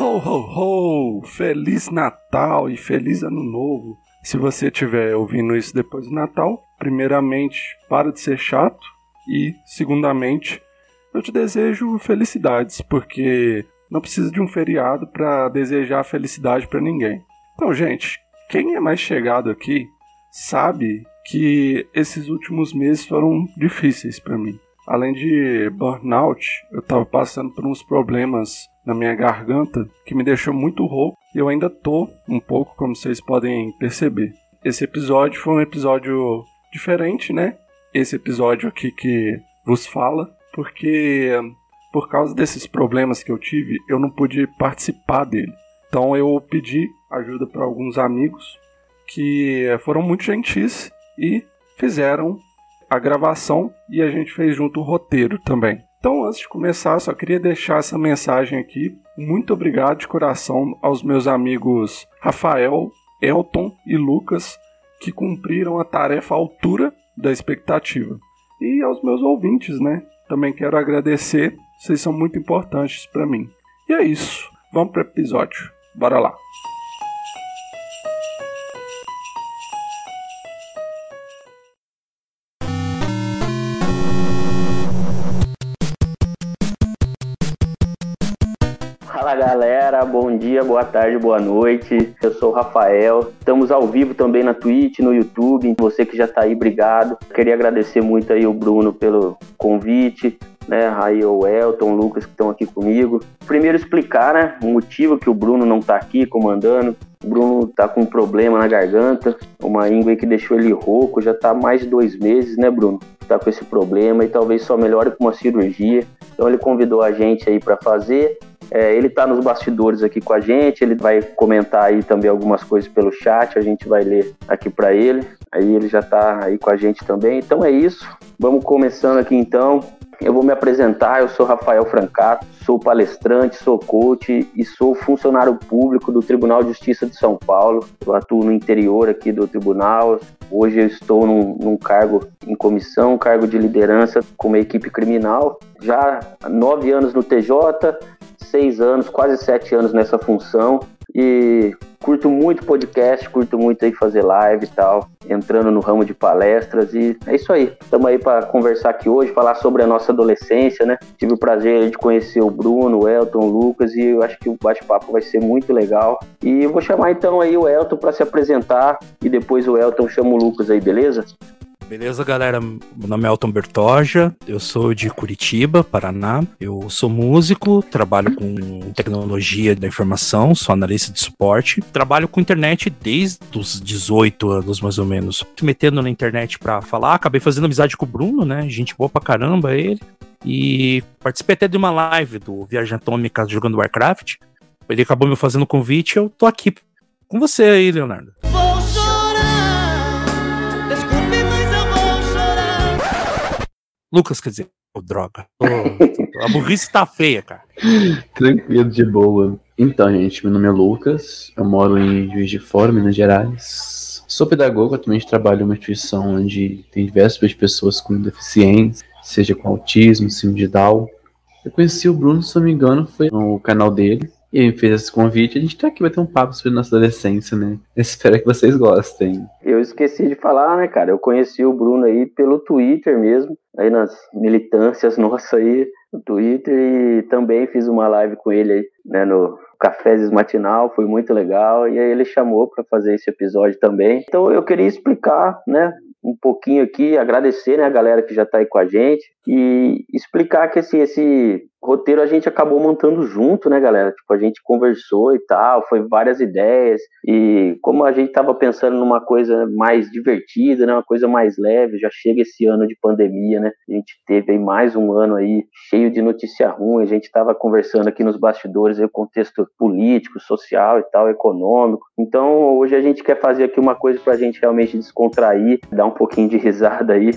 Ho, ho, ho! Feliz Natal e feliz Ano Novo! Se você estiver ouvindo isso depois do Natal, primeiramente, para de ser chato e, segundamente, eu te desejo felicidades, porque não precisa de um feriado para desejar felicidade para ninguém. Então, gente, quem é mais chegado aqui sabe que esses últimos meses foram difíceis para mim. Além de burnout, eu estava passando por uns problemas na minha garganta que me deixou muito rouco e eu ainda tô um pouco, como vocês podem perceber. Esse episódio foi um episódio diferente, né? Esse episódio aqui que vos fala, porque por causa desses problemas que eu tive, eu não pude participar dele. Então eu pedi ajuda para alguns amigos que foram muito gentis e fizeram a gravação e a gente fez junto o roteiro também. Então, antes de começar, só queria deixar essa mensagem aqui. Muito obrigado de coração aos meus amigos Rafael, Elton e Lucas, que cumpriram a tarefa à altura da expectativa. E aos meus ouvintes, né? Também quero agradecer, vocês são muito importantes para mim. E é isso, vamos para o episódio. Bora lá! Dia, boa tarde, boa noite. Eu sou o Rafael. Estamos ao vivo também na Twitch, no YouTube. Você que já está aí, obrigado. Queria agradecer muito aí o Bruno pelo convite, né? Aí o Elton, o Lucas que estão aqui comigo. Primeiro explicar, né, o motivo que o Bruno não está aqui comandando. O Bruno tá com um problema na garganta, uma íngua que deixou ele rouco, já tá mais de dois meses, né, Bruno? Tá com esse problema e talvez só melhore com uma cirurgia. Então ele convidou a gente aí para fazer é, ele está nos bastidores aqui com a gente, ele vai comentar aí também algumas coisas pelo chat, a gente vai ler aqui para ele. Aí ele já está aí com a gente também. Então é isso. Vamos começando aqui então. Eu vou me apresentar, eu sou Rafael Francato, sou palestrante, sou coach e sou funcionário público do Tribunal de Justiça de São Paulo. Eu atuo no interior aqui do tribunal. Hoje eu estou num, num cargo em comissão, cargo de liderança com uma equipe criminal. Já nove anos no TJ, seis anos, quase sete anos nessa função e curto muito podcast, curto muito aí fazer live e tal, entrando no ramo de palestras e é isso aí. Estamos aí para conversar aqui hoje, falar sobre a nossa adolescência, né? Tive o prazer de conhecer o Bruno, o Elton, o Lucas e eu acho que o bate-papo vai ser muito legal. E vou chamar então aí o Elton para se apresentar e depois o Elton chama o Lucas aí, beleza? Beleza, galera? Meu nome é Elton Bertoja, eu sou de Curitiba, Paraná. Eu sou músico, trabalho com tecnologia da informação, sou analista de suporte. Trabalho com internet desde os 18 anos, mais ou menos. Me metendo na internet pra falar, acabei fazendo amizade com o Bruno, né? Gente boa pra caramba ele. E participei até de uma live do Viagem Atômica jogando Warcraft. Ele acabou me fazendo convite eu tô aqui com você aí, Leonardo. Lucas, quer dizer, oh, droga. Oh, a burrice tá feia, cara. Tranquilo, de boa. Então, gente, meu nome é Lucas, eu moro em Juiz de Fora, Minas Gerais. Sou pedagogo, atualmente trabalho em uma instituição onde tem diversas pessoas com deficiência, seja com autismo, síndrome de Down. Eu conheci o Bruno, se não me engano, foi no canal dele. E ele fez esse convite, a gente tá aqui vai ter um papo sobre nossa adolescência, né? Espero que vocês gostem. Eu esqueci de falar, né, cara? Eu conheci o Bruno aí pelo Twitter mesmo, aí nas militâncias nossas aí no Twitter e também fiz uma live com ele aí, né, no Cafés Matinal, foi muito legal e aí ele chamou para fazer esse episódio também. Então eu queria explicar, né, um pouquinho aqui, agradecer né, a galera que já está aí com a gente e explicar que assim, esse roteiro a gente acabou montando junto, né, galera? Tipo, a gente conversou e tal, foi várias ideias e como a gente estava pensando numa coisa mais divertida, né, uma coisa mais leve, já chega esse ano de pandemia, né? A gente teve aí mais um ano aí cheio de notícia ruim, a gente estava conversando aqui nos bastidores aí, o contexto político, social e tal, econômico. Então, hoje a gente quer fazer aqui uma coisa para a gente realmente descontrair, dar um pouquinho de risada aí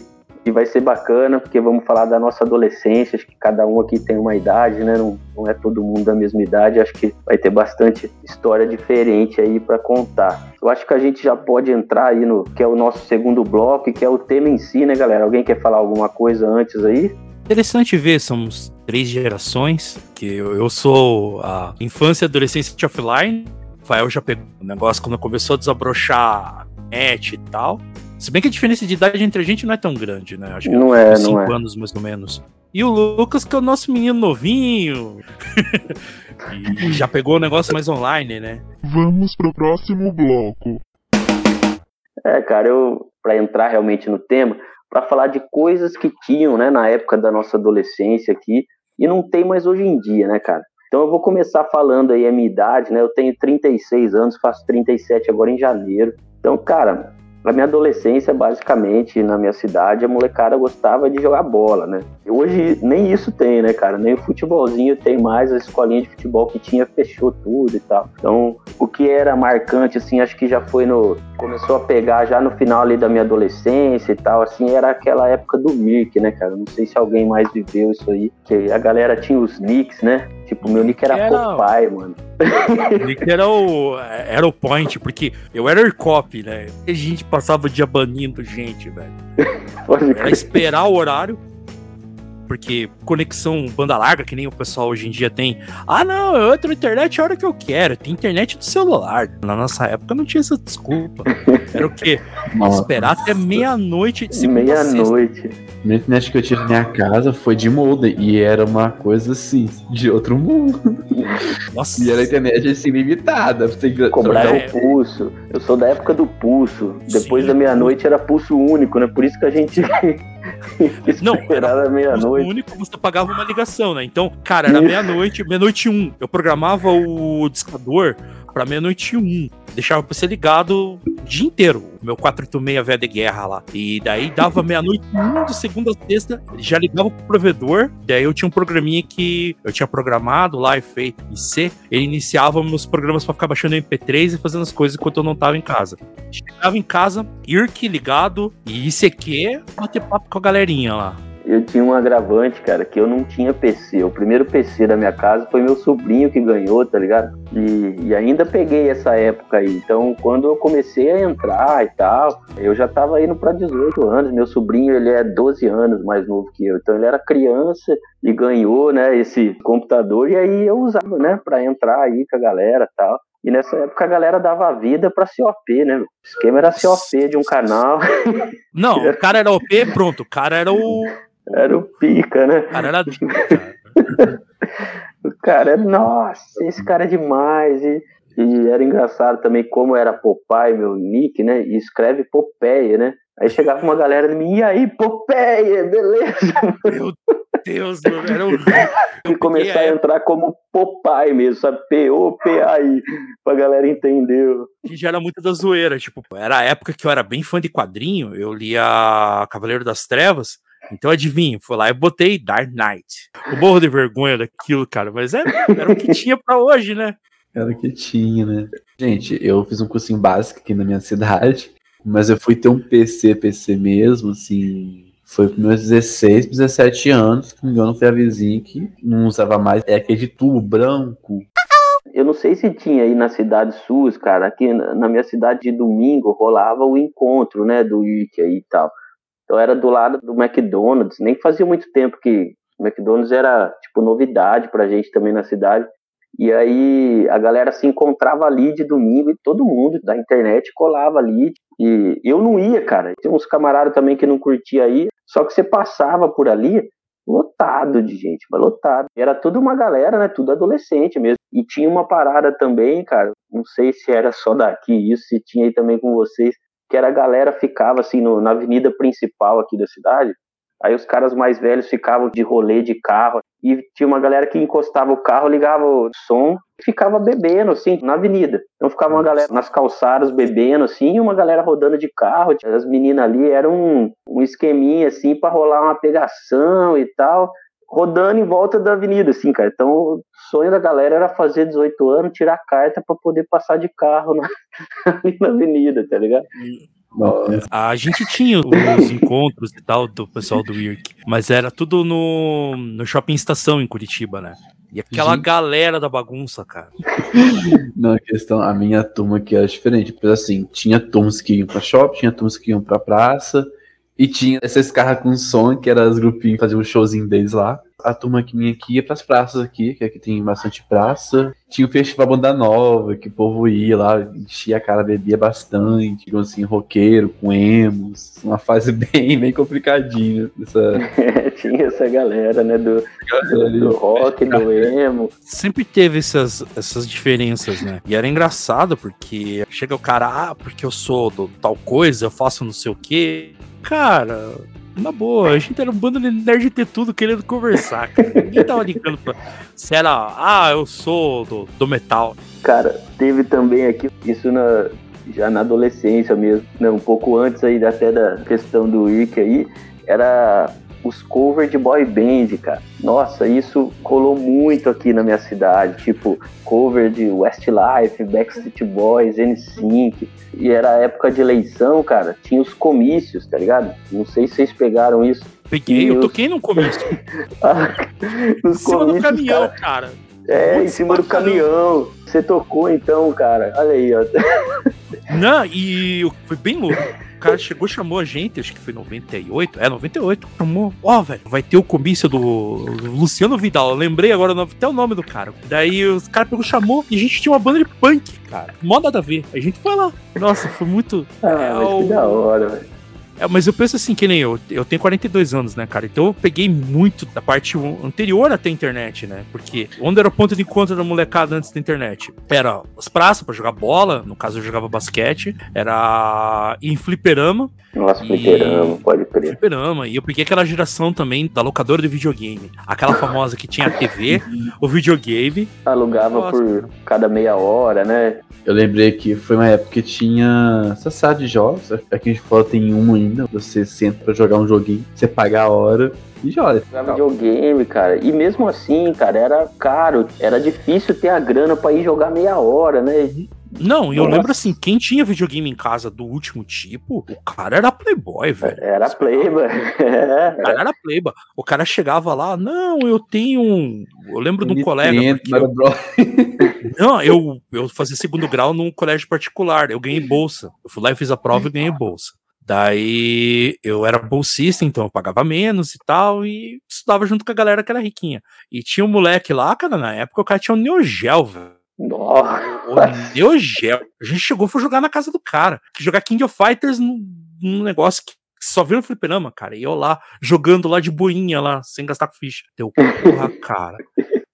e vai ser bacana, porque vamos falar da nossa adolescência, acho que cada um aqui tem uma idade, né? Não, não é todo mundo da mesma idade, acho que vai ter bastante história diferente aí para contar. Eu acho que a gente já pode entrar aí no que é o nosso segundo bloco, que é o tema em si, né, galera? Alguém quer falar alguma coisa antes aí? Interessante ver, são três gerações, que eu, eu sou a infância e adolescência de offline. Rafael já pegou o negócio quando começou a desabrochar a net e tal. Se bem que a diferença de idade entre a gente não é tão grande, né? Acho que não é, cinco não é. anos mais ou menos. E o Lucas, que é o nosso menino novinho. e já pegou o negócio mais online, né? Vamos pro próximo bloco. É, cara, eu para entrar realmente no tema, para falar de coisas que tinham, né, na época da nossa adolescência aqui e não tem mais hoje em dia, né, cara? Então eu vou começar falando aí a minha idade, né? Eu tenho 36 anos, faço 37 agora em janeiro. Então, cara, na minha adolescência, basicamente, na minha cidade, a molecada gostava de jogar bola, né? Hoje nem isso tem, né, cara? Nem o futebolzinho tem mais, a escolinha de futebol que tinha fechou tudo e tal. Então, o que era marcante, assim, acho que já foi no. Começou a pegar já no final ali da minha adolescência e tal, assim, era aquela época do Mirk, né, cara? Não sei se alguém mais viveu isso aí, que a galera tinha os nicks, né? Tipo, meu nick era, era... Popeye, mano. O nick era o, era o point, porque eu era Ercop, né? E a gente passava o dia banindo gente, velho. Era esperar o horário, porque conexão banda larga, que nem o pessoal hoje em dia tem. Ah, não, eu entro na internet a hora que eu quero. Tem internet do celular. Na nossa época não tinha essa desculpa. Era o quê? Nossa. Esperar até meia-noite de Meia-noite. A internet que eu tive na minha casa foi de molde e era uma coisa assim, de outro mundo. Nossa. E era internet assim, limitada. Você Cobrar é... o pulso. Eu sou da época do pulso. Depois Sim. da meia-noite era pulso único, né? Por isso que a gente Não, era meia-noite. O único você pagava uma ligação, né? Então, cara, era meia-noite, meia-noite um. Eu programava o discador pra meia-noite um. Deixava pra ser ligado o dia inteiro. O meu 486 V de guerra lá. E daí dava meia-noite um de segunda a sexta. Já ligava pro provedor. Daí eu tinha um programinha que eu tinha programado lá e feito em C. Ele iniciava meus programas pra ficar baixando MP3 e fazendo as coisas enquanto eu não tava em casa. Chegava em casa, IRC ligado e ICQ, bater papo com a galerinha lá eu tinha um agravante, cara, que eu não tinha PC. O primeiro PC da minha casa foi meu sobrinho que ganhou, tá ligado? E, e, ainda peguei essa época aí. Então, quando eu comecei a entrar e tal, eu já tava indo para 18 anos. Meu sobrinho, ele é 12 anos mais novo que eu. Então, ele era criança e ganhou, né, esse computador. E aí eu usava, né, para entrar aí com a galera e tal. E nessa época a galera dava vida pra COP, né? O esquema era COP de um canal. Não, o cara era OP, pronto. O cara era o era o pica, né? Cara, era o cara, nossa, esse cara é demais. E, e era engraçado também como era Popeye, meu nick, né? E escreve Popeye, né? Aí chegava uma galera de mim, e aí, Popeye, beleza? Meu Deus, mano, era um... E começar a entrar como Popeye mesmo, sabe? P-O-P-A-I, pra galera entender. Que já era muito da zoeira, tipo, era a época que eu era bem fã de quadrinho, eu lia Cavaleiro das Trevas, então adivinha, foi lá e botei Dark Knight. O morro de vergonha daquilo, cara, mas era, é, era o que tinha para hoje, né? Era o que tinha, né? Gente, eu fiz um cursinho básico aqui na minha cidade, mas eu fui ter um PC, PC mesmo, assim, foi pros meus 16, 17 anos, se não me engano, foi a vizinha que não usava mais, é aquele de tubo branco. Eu não sei se tinha aí na cidade SUS, cara, aqui na minha cidade de domingo rolava o encontro, né, do IC aí e tal. Então era do lado do McDonald's, nem fazia muito tempo que o McDonald's era tipo novidade pra gente também na cidade. E aí a galera se encontrava ali de domingo e todo mundo da internet colava ali. E eu não ia, cara. Tinha uns camaradas também que não curtia aí. Só que você passava por ali, lotado de gente, mas lotado. Era tudo uma galera, né? Tudo adolescente mesmo. E tinha uma parada também, cara. Não sei se era só daqui isso, se tinha aí também com vocês que era a galera ficava assim no, na avenida principal aqui da cidade. Aí os caras mais velhos ficavam de rolê de carro e tinha uma galera que encostava o carro, ligava o som e ficava bebendo assim na avenida. Então ficava uma galera nas calçadas bebendo assim, e uma galera rodando de carro. As meninas ali eram um, um esqueminha assim para rolar uma pegação e tal rodando em volta da avenida, assim, cara. Então, o sonho da galera era fazer 18 anos, tirar carta para poder passar de carro na, na avenida, tá ligado? Nossa. A gente tinha os encontros e tal do pessoal do IRC, mas era tudo no, no shopping estação em Curitiba, né? E aquela gente... galera da bagunça, cara. Não, a questão, a minha turma aqui era diferente, porque assim, tinha turmas que iam pra shopping, tinha turmas que iam pra praça, E tinha esses carros com som, que eram os grupinhos que faziam um showzinho deles lá. A turma que vinha aqui ia pras praças aqui, que aqui tem bastante praça. Tinha o Festival Banda Nova, que o povo ia lá, enchia a cara, bebia bastante, tipo assim, roqueiro, com emos. Uma fase bem, bem complicadinha. Dessa... Tinha essa galera, né? Do, do, do rock, do emo. Sempre teve essas, essas diferenças, né? E era engraçado porque chega o cara, ah, porque eu sou do tal coisa, eu faço não sei o quê. Cara, na boa, a gente era um bando de nerd de tudo querendo conversar, cara. Ninguém tava ligando pra. Se era, ah, eu sou do, do metal. Cara, teve também aqui, isso na, já na adolescência mesmo, né? Um pouco antes aí até da questão do Rick aí, era os covers de boy band, cara. Nossa, isso colou muito aqui na minha cidade, tipo cover de Westlife, Backstreet Boys, NSYNC. E era a época de eleição, cara, tinha os comícios, tá ligado? Não sei se vocês pegaram isso. Peguei, E eu os- toquei no começo. Nos Em cima do comícios, caminhão, cara. cara. É, em Putz, cima do caminhão. Você tocou então, cara. Olha aí, ó. Não, e foi bem louco. O cara chegou, chamou a gente, acho que foi 98. É, 98. Chamou. Ó, velho, vai ter o comício do Luciano Vidal. Eu lembrei agora até o nome do cara. Daí os caras pegou, chamou e a gente tinha uma banda de punk, cara. Mó nada a ver. A gente foi lá. Nossa, foi muito. Ah, mas que o- da hora, velho. É, mas eu penso assim, que nem eu. Eu tenho 42 anos, né, cara? Então eu peguei muito da parte anterior até a internet, né? Porque onde era o ponto de encontro da molecada antes da internet? Era as praças pra jogar bola, no caso eu jogava basquete, era ir em fliperama, Nossa, E- fliperama, pode crer. fliperama, e eu peguei aquela geração também da locadora de videogame. Aquela famosa que tinha a TV, o videogame. Alugava Nossa, por cada meia hora, né? Eu lembrei que foi uma época que tinha essa de jogos. Aqui de fora tem um ainda. Você senta pra jogar um joguinho, você paga a hora e joga. Jogava videogame, cara. E mesmo assim, cara, era caro. Era difícil ter a grana pra ir jogar meia hora, né? Não, e eu Nossa. lembro assim, quem tinha videogame em casa do último tipo, o cara era playboy, velho. Era playboy. O cara era playboy. O cara chegava lá, não, eu tenho um. Eu lembro de um colega. Eu- não, eu, eu fazia segundo grau num colégio particular. Eu ganhei bolsa. Eu fui lá e fiz a prova e ganhei bolsa. Daí eu era bolsista, então eu pagava menos e tal, e estudava junto com a galera que era riquinha. E tinha um moleque lá, cara, na época o cara tinha um Neo Geo, velho. O Neo Geo. A gente chegou foi jogar na casa do cara. Jogar King of Fighters num, negócio que só viu no fliperama, cara. E eu lá, jogando lá de boinha lá, sem gastar com ficha. Deu porra, cara.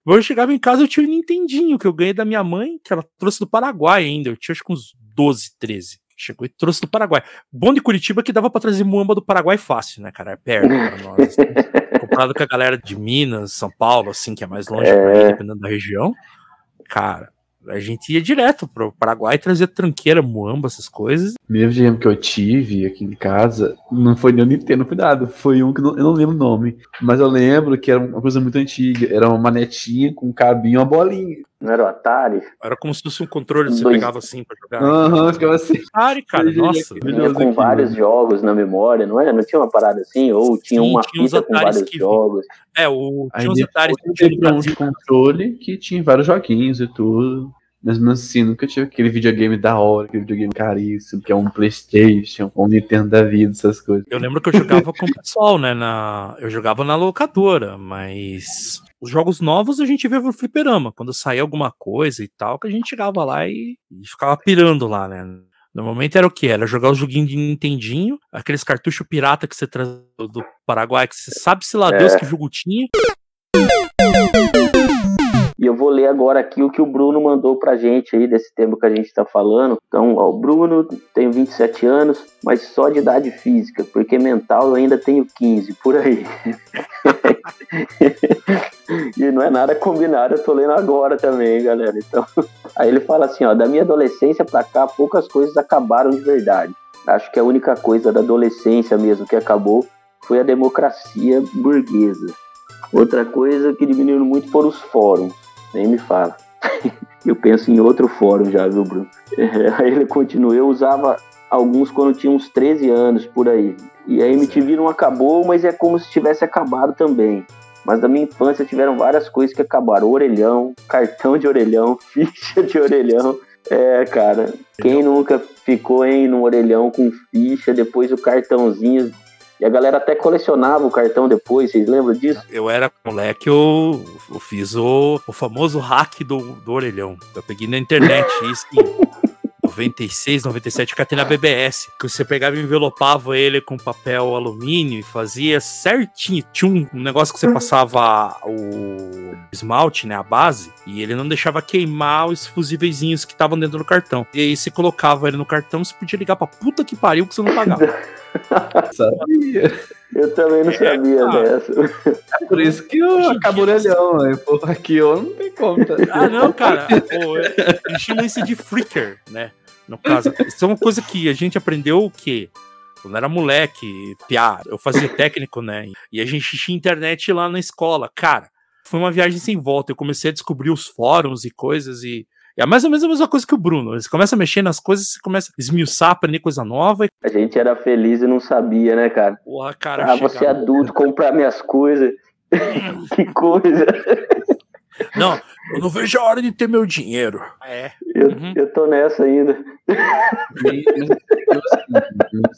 Eu chegava em casa, eu tinha um Nintendinho que eu ganhei da minha mãe, que ela trouxe do Paraguai ainda. Eu tinha acho que uns 12, 13. Chegou e trouxe do Paraguai. Bom de Curitiba que dava pra trazer muamba do Paraguai fácil, né, cara? É perto pra nós. Comparado com a galera de Minas, São Paulo, assim, que é mais longe pra ir, dependendo da região. Cara, a gente ia direto pro Paraguai e trazia tranqueira, muamba, essas coisas. O primeiro que eu tive aqui em casa não foi nem o Nintendo, cuidado. Foi um que não- eu não lembro o nome. Mas eu lembro que era uma coisa muito antiga. Era uma manetinha com um cabinho e uma bolinha. Não era o Atari? Era como se fosse um controle que você Dois. pegava assim pra jogar. Aham, ficava assim. Atari, cara, nossa. Vinha com aqui, vários jogos na memória, não é? Não tinha uma parada assim? Ou tinha Sim, uma tinha uns fita com vários que- jogos? É, o, Aí tinha uns Ataris depois que eu tinha um de controle que tinha vários joguinhos e tudo. Mas mesmo assim, nunca tive aquele videogame da hora, aquele videogame caríssimo, que é um Playstation, um Nintendo da vida, essas coisas. Eu lembro que eu jogava com o pessoal, né? Na... Eu jogava na locadora, mas os jogos novos a gente vê no fliperama. Quando saía alguma coisa e tal, que a gente chegava lá e, e ficava pirando lá, né? Normalmente era o que? Era jogar os joguinhos de Nintendinho, aqueles cartuchos pirata que você traz do- do Paraguai, que você sabe se lá É. Deus que jogo tinha. E eu vou ler agora aqui o que o Bruno mandou pra gente aí desse tema que a gente tá falando. Então, ó, o Bruno tem 27 anos, mas só de idade física, porque mental eu ainda tenho 15, por aí. e não é nada combinado, eu tô lendo agora também, galera. Então, aí ele fala assim, ó, da minha adolescência pra cá, poucas coisas acabaram de verdade. Acho que a única coisa da adolescência mesmo que acabou foi a democracia burguesa. Outra coisa que diminuiu muito foram os fóruns. Nem me fala. Eu penso em outro fórum já, viu, Bruno? É, aí ele continua. Eu usava alguns quando tinha uns 13 anos por aí. E a MTV não acabou, mas é como se tivesse acabado também. Mas da minha infância tiveram várias coisas que acabaram. Orelhão, cartão de orelhão, ficha de orelhão. É, cara. Quem nunca ficou hein, no orelhão com ficha, depois o cartãozinho E a galera até colecionava o cartão depois, vocês lembram disso? Eu era moleque, eu, eu fiz o, o famoso hack do, do orelhão. Eu peguei na internet isso em 96, 97, catei na BBS. Que você pegava e envelopava ele com papel alumínio e fazia certinho. Tinha um negócio que você passava o esmalte, né, a base, e ele não deixava queimar os fusíveis que estavam dentro do cartão. E aí você colocava ele no cartão, você podia ligar pra puta que pariu que você não pagava. Sabia. Eu também não sabia ah. dessa. É por isso que eu em acabo orelhão, né? Porra, aqui eu não tem como. Tá? Ah, não, cara. Pô, é- eles chamam isso de freaker, né? No caso, isso é uma coisa que a gente aprendeu o quê? Quando era moleque, piá, eu fazia técnico, né? E a gente tinha internet lá na escola. Cara, foi uma viagem sem volta. Eu comecei a descobrir os fóruns e coisas e. É mais ou menos a mesma coisa que o Bruno. Você começa a mexer nas coisas, você começa a esmiuçar, aprender coisa nova A gente era feliz e não sabia, né, cara? porra, cara. Ah, você é adulto, comprar minhas coisas. que coisa. Não, eu não vejo a hora de ter meu dinheiro. É. Eu, Uhum. eu tô nessa ainda.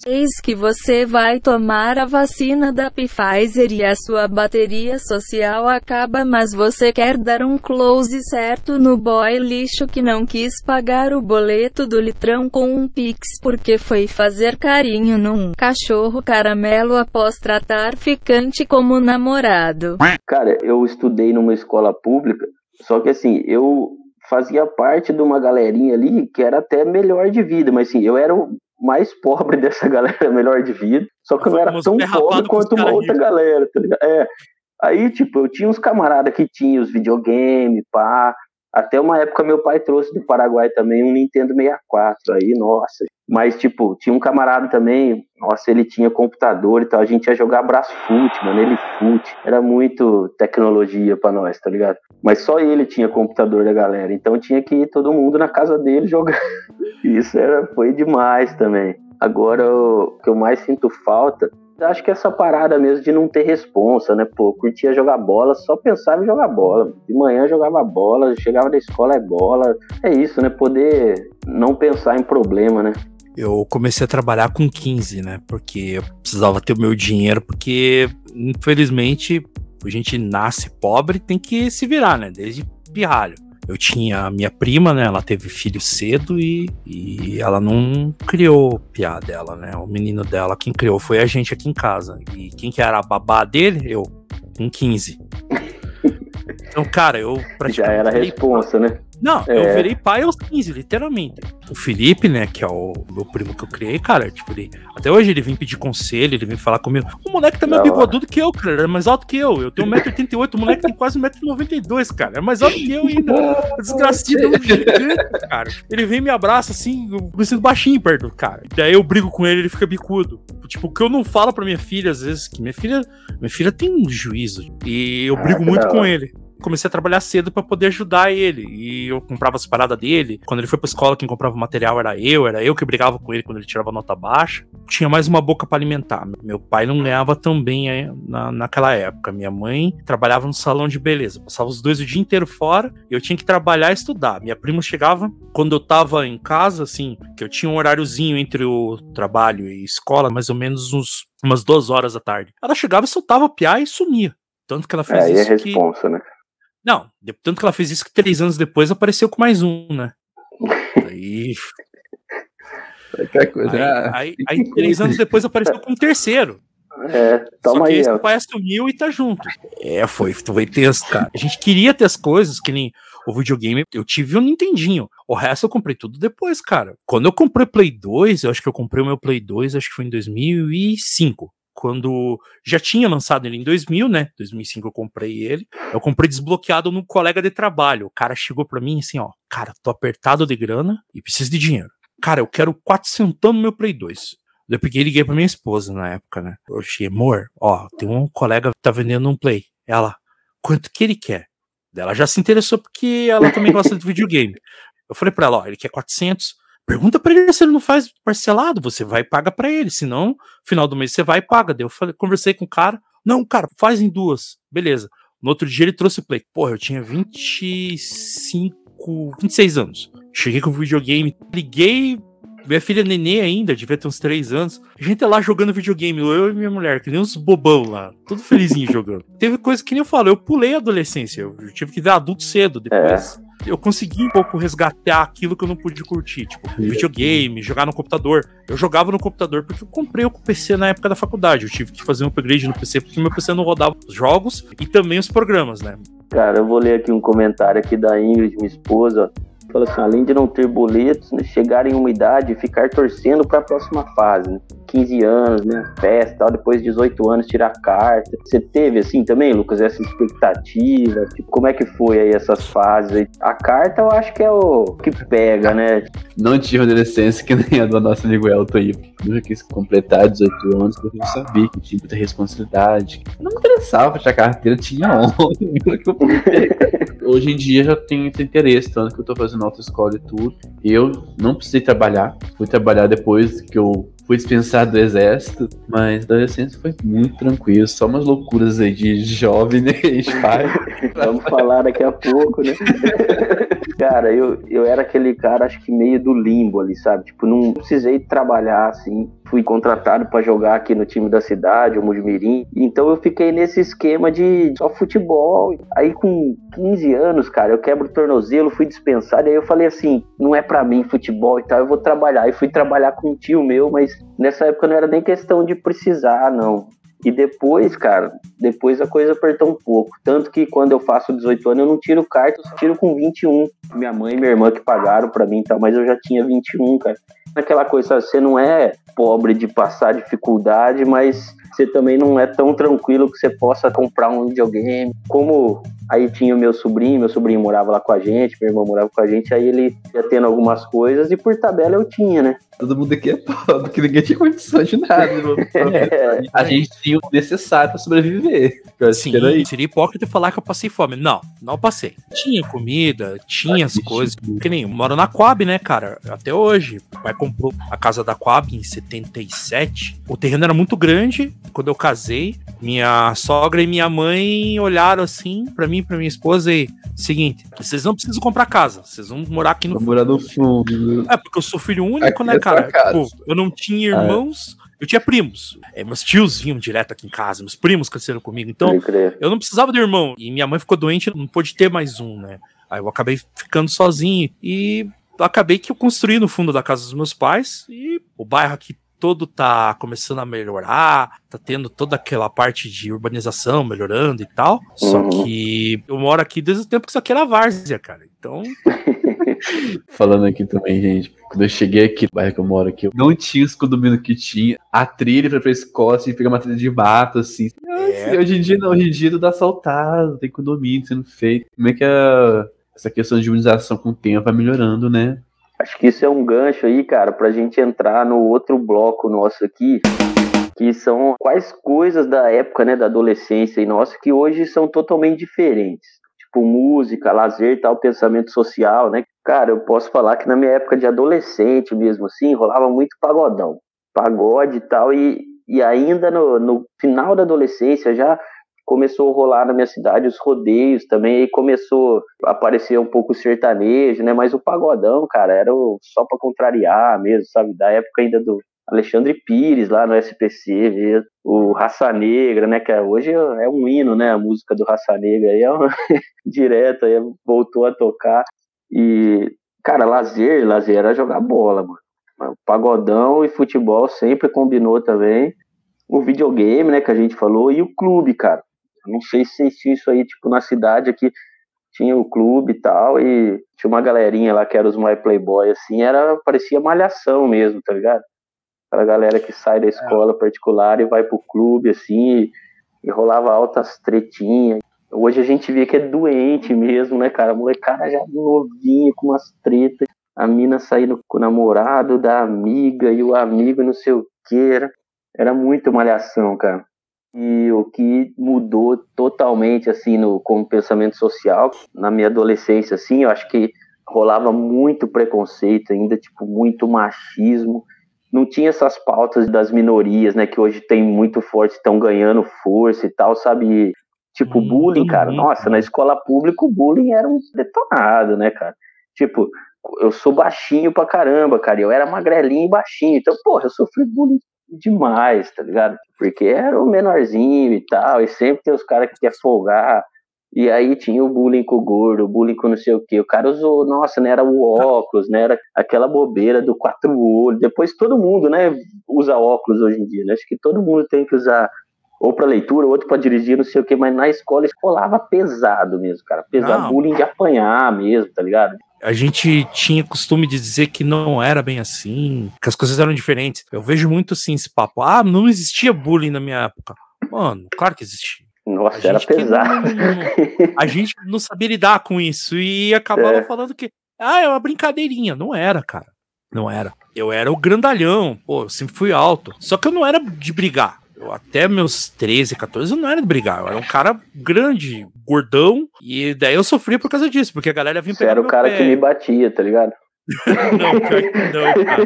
Eis que você vai tomar a vacina da Pfizer e a sua bateria social acaba, mas você quer dar um close certo no boy lixo que não quis pagar o boleto do litrão com um pix porque foi fazer carinho num cachorro caramelo após tratar ficante como namorado. Cara, eu estudei numa escola pública, só que assim, eu fazia parte de uma galerinha ali que era até melhor de vida, mas assim, eu era o mais pobre dessa galera melhor de vida, só que eu não era tão pobre quanto uma outra rico. galera, tá ligado? É. Aí, tipo, eu tinha uns camaradas que tinham os videogame, pá. Até uma época meu pai trouxe do Paraguai também um Nintendo 64. Aí, nossa. Mas, tipo, tinha um camarada também, nossa, ele tinha computador e tal. A gente ia jogar Brasfoot, mano, ele fute. Era muito tecnologia pra nós, tá ligado? Mas só ele tinha computador da galera. Então tinha que ir todo mundo na casa dele jogar. Isso era, foi demais também. Agora, o que eu mais sinto falta acho que essa parada mesmo de não ter responsa, né? Pô, curtia jogar bola, só pensava em jogar bola. De manhã jogava bola, chegava da escola é bola. É isso, né? Poder não pensar em problema, né? Eu comecei a trabalhar com 15, né? Porque eu precisava ter o meu dinheiro, porque infelizmente a gente nasce pobre tem que se virar, né? Desde pirralho. Eu tinha a minha prima, né? Ela teve filho cedo e, e ela não criou o piá dela, né? O menino dela, quem criou foi a gente aqui em casa. E quem que era a babá dele? Eu, com 15. Então, cara, eu Já praticamente. era virei responsa, né? Não, É. eu virei pai aos 15, literalmente. O Felipe, né, que é o meu primo que eu criei, cara, tipo, ele, até hoje ele vem pedir conselho, ele vem falar comigo. O moleque tá mais bigodudo que eu, cara, ele é mais alto que eu. Eu tenho 1,88m, o moleque tem quase 1,92m, cara. É mais alto que eu ainda. O Desgracido é um gigante, cara. Ele vem e me abraça assim, eu me sinto baixinho perto do cara. Daí eu brigo com ele, ele fica bicudo. Tipo, o que eu não falo pra minha filha, às vezes, que minha filha, minha filha tem um juízo. E eu Ah, brigo que muito com ele comecei a trabalhar cedo pra poder ajudar ele. E eu comprava as paradas dele. Quando ele foi pra escola, quem comprava o material era eu, era eu que brigava com ele quando ele tirava nota baixa. Tinha mais uma boca pra alimentar. Meu pai não ganhava tão bem eh, na, naquela época. Minha mãe trabalhava no salão de beleza. Passava os dois o dia inteiro fora e eu tinha que trabalhar e estudar. Minha prima chegava quando eu tava em casa, assim, que eu tinha um horáriozinho entre o trabalho e escola, mais ou menos uns, umas duas horas da tarde. Ela chegava e soltava o piá e sumia. Tanto que ela fez É, aí é isso que responsa, né? Não, de- tanto que ela fez isso que três anos depois apareceu com mais um, né? Aí, Qualquer coisa. aí, ah, aí- aí três anos depois apareceu com um terceiro. É, toma Só que aí, esse pai assumiu e tá junto. É, foi, foi tenso, cara. A gente queria ter as coisas, que nem o videogame. Eu tive um Nintendinho. O resto eu comprei tudo depois, cara. Quando eu comprei Play 2, eu acho que eu comprei o meu Play 2, acho que foi em 2005. Quando já tinha lançado ele em 2000, né? 2005 eu comprei ele. Eu comprei desbloqueado num colega de trabalho. O cara chegou pra mim assim, ó. Cara, tô apertado de grana e preciso de dinheiro. Cara, eu quero 400 no meu Play 2. Eu peguei e liguei pra minha esposa na época, né? Eu achei, amor, ó, tem um colega que tá vendendo um Play. Ela, quanto que ele quer? Ela já se interessou porque ela também gosta de videogame. Eu falei pra ela, ó, ele quer 400. Pergunta pra ele se ele não faz parcelado, você vai e paga pra ele, senão, final do mês você vai e paga. Daí eu falei, conversei com o cara, não, cara, faz em duas, beleza. No outro dia ele trouxe o Play. Porra, eu tinha 25, 26 anos. Cheguei com o videogame, liguei, Minha filha nenê ainda, devia ter uns 3 anos. A gente tá lá jogando videogame, eu e minha mulher, que nem uns bobão lá, tudo felizinho jogando. Teve coisa que nem eu falo, eu pulei a adolescência, eu tive que ver adulto cedo depois. É eu consegui um pouco resgatar aquilo que eu não pude curtir, tipo, videogame, jogar no computador. Eu jogava no computador porque eu comprei o PC na época da faculdade. Eu tive que fazer um upgrade no PC porque meu PC não rodava os jogos e também os programas, né? Cara, eu vou ler aqui um comentário aqui da Ingrid, minha esposa. Fala assim, além de não ter boletos, né, chegar em uma idade e ficar torcendo para a próxima fase, né? 15 anos, né? Festa, tal, depois de 18 anos tirar carta. Você teve assim também, Lucas, essa expectativa? Tipo, como é que foi aí essas fases? A carta eu acho que é o que pega, né? Não tive adolescência que nem a do nosso amigo Elton aí. Eu quis completar 18 anos porque eu sabia que tinha muita responsabilidade. Eu não me interessava tirar carteira, tinha ontem. Hoje em dia já tenho esse interesse, tanto que eu tô fazendo autoescola e tudo. Eu não precisei trabalhar, fui trabalhar depois que eu fui dispensado do exército, mas da adolescência foi muito tranquilo, só umas loucuras aí de jovem, né, pai. Vamos falar daqui a pouco, né? cara, eu, eu era aquele cara, acho que meio do limbo ali, sabe? Tipo, não precisei trabalhar assim, fui contratado para jogar aqui no time da cidade, o Mujimirim. Então eu fiquei nesse esquema de só futebol. Aí com 15 anos, cara, eu quebro o tornozelo, fui dispensado. Aí eu falei assim: não é para mim futebol e tal, eu vou trabalhar. E fui trabalhar com um tio meu, mas nessa época não era nem questão de precisar, não. E depois, cara, depois a coisa apertou um pouco. Tanto que quando eu faço 18 anos, eu não tiro carta, eu tiro com 21. Minha mãe e minha irmã que pagaram para mim e tal, mas eu já tinha 21, cara. Aquela coisa, você não é pobre de passar dificuldade, mas você também não é tão tranquilo que você possa comprar um videogame. Como aí tinha o meu sobrinho, meu sobrinho morava lá com a gente, meu irmão morava com a gente, aí ele ia tendo algumas coisas e por tabela eu tinha, né? Todo mundo aqui é pobre, que ninguém tinha condição de nada. é, a gente tinha o necessário para sobreviver. Sim, seria hipócrita falar que eu passei fome. Não, não passei. Tinha comida, tinha as coisas. Que nem eu moro na Coab, né, cara? Até hoje. O pai comprou a casa da Coab em 77. O terreno era muito grande. Quando eu casei, minha sogra e minha mãe olharam assim para mim, para minha esposa e seguinte, vocês não precisam comprar casa, vocês vão morar aqui no Vou morar no fundo. É porque eu sou filho único, aqui né, é cara? Tipo, eu não tinha irmãos, ah, é. eu tinha primos. É, meus tios vinham direto aqui em casa, meus primos cresceram comigo, então eu não precisava de irmão. E minha mãe ficou doente, não pôde ter mais um, né? Aí eu acabei ficando sozinho e acabei que eu construí no fundo da casa dos meus pais e o bairro aqui todo tá começando a melhorar, tá tendo toda aquela parte de urbanização melhorando e tal. Só uhum. que eu moro aqui desde o tempo que isso aqui era várzea, cara. Então. Falando aqui também, gente, quando eu cheguei aqui no bairro que eu moro aqui, eu não tinha os condomínios que tinha. A trilha pra, pra escola, assim, pegar uma trilha de mato, assim. É. Hoje em dia não, hoje em dia tudo assaltado, tem condomínio sendo feito. Como é que a, essa questão de urbanização com o tempo vai melhorando, né? Acho que isso é um gancho aí, cara, para a gente entrar no outro bloco nosso aqui, que são quais coisas da época, né, da adolescência e nossa, que hoje são totalmente diferentes. Tipo, música, lazer tal, pensamento social, né? Cara, eu posso falar que na minha época de adolescente mesmo, assim, rolava muito pagodão. Pagode e tal, e, e ainda no, no final da adolescência já começou a rolar na minha cidade os rodeios também, aí começou a aparecer um pouco o sertanejo, né? Mas o pagodão, cara, era só para contrariar mesmo, sabe? Da época ainda do Alexandre Pires lá no SPC, mesmo. o Raça Negra, né? Que é, hoje é um hino, né? A música do Raça Negra aí é uma... direto, aí voltou a tocar. E, cara, lazer, lazer era jogar bola, mano. Pagodão e futebol sempre combinou também. O videogame, né, que a gente falou, e o clube, cara não sei se existia isso aí, tipo, na cidade aqui tinha o clube e tal, e tinha uma galerinha lá que era os My Playboy, assim, era, parecia malhação mesmo, tá ligado? Aquela galera que sai da é. escola é. particular e vai pro clube, assim, e, e rolava altas tretinhas. Hoje a gente vê que é doente mesmo, né, cara? A molecada já novinha, com umas tretas. A mina saindo com o namorado da amiga e o amigo não sei o que. Era, era muito malhação, cara. E o que mudou totalmente, assim, no, como pensamento social, na minha adolescência, assim, eu acho que rolava muito preconceito ainda, tipo, muito machismo. Não tinha essas pautas das minorias, né, que hoje tem muito forte, estão ganhando força e tal, sabe? Tipo, hum, bullying, cara. Nossa, na escola pública o bullying era um detonado, né, cara? Tipo, eu sou baixinho pra caramba, cara. Eu era magrelinho e baixinho. Então, porra, eu sofri bullying demais, tá ligado? Porque era o menorzinho e tal, e sempre tem os caras que quer folgar. E aí tinha o bullying com o gordo, o bullying com não sei o que. O cara usou, nossa, né? Era o óculos, né? Era aquela bobeira do quatro olhos. Depois todo mundo, né? Usa óculos hoje em dia, né? Acho que todo mundo tem que usar ou para leitura, ou outro para dirigir, não sei o que, mas na escola escolava pesado mesmo, cara. Pesado, não. bullying de apanhar mesmo, tá ligado? A gente tinha costume de dizer que não era bem assim, que as coisas eram diferentes. Eu vejo muito assim esse papo. Ah, não existia bullying na minha época. Mano, claro que existia. Nossa, era pesado. Não, a gente não sabia lidar com isso e acabava é. falando que, ah, é uma brincadeirinha. Não era, cara. Não era. Eu era o grandalhão, pô, eu sempre fui alto. Só que eu não era de brigar. Eu, até meus 13, 14, eu não era de brigar. Eu era um cara grande, gordão. E daí eu sofria por causa disso, porque a galera vinha. Você era o cara pé. que me batia, tá ligado? não, pior que não, cara.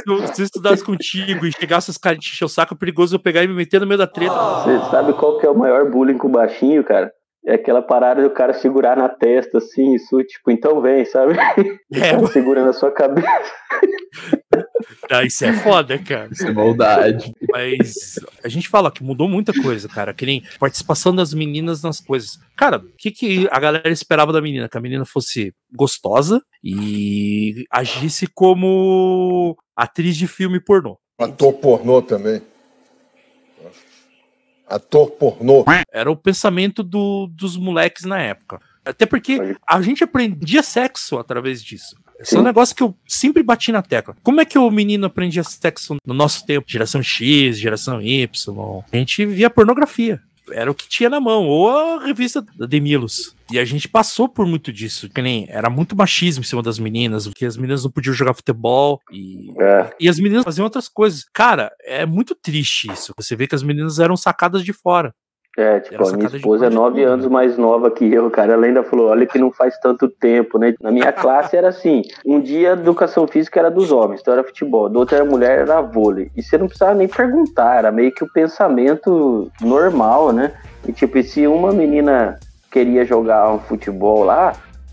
Se eu, se eu estudasse contigo e chegasse os caras te encher o saco, é perigoso eu pegar e me meter no meio da treta. Você sabe qual que é o maior bullying com o baixinho, cara? É aquela parada do cara segurar na testa, assim, isso, tipo, então vem, sabe? É, segura na sua cabeça. Ah, isso é foda, cara. Isso é maldade. Mas a gente fala que mudou muita coisa, cara. Que nem participação das meninas nas coisas. Cara, o que, que a galera esperava da menina? Que a menina fosse gostosa e agisse como atriz de filme pornô. Ator pornô também. Ator pornô. Era o pensamento do, dos moleques na época. Até porque a gente aprendia sexo através disso. Esse é um negócio que eu sempre bati na tecla. Como é que o menino aprendia sexo no nosso tempo? Geração X, geração Y. A gente via pornografia. Era o que tinha na mão, ou a revista da Demilos. E a gente passou por muito disso, que nem era muito machismo em cima das meninas, porque as meninas não podiam jogar futebol e, é. e as meninas faziam outras coisas. Cara, é muito triste isso. Você vê que as meninas eram sacadas de fora. É, tipo, a minha esposa é nove anos né? mais nova que eu, cara. Ela ainda falou: olha que não faz tanto tempo, né? Na minha classe era assim: um dia a educação física era dos homens, então era futebol, do outro era mulher, era vôlei. E você não precisava nem perguntar, era meio que o pensamento normal, né? E tipo, e se uma menina queria jogar um futebol lá,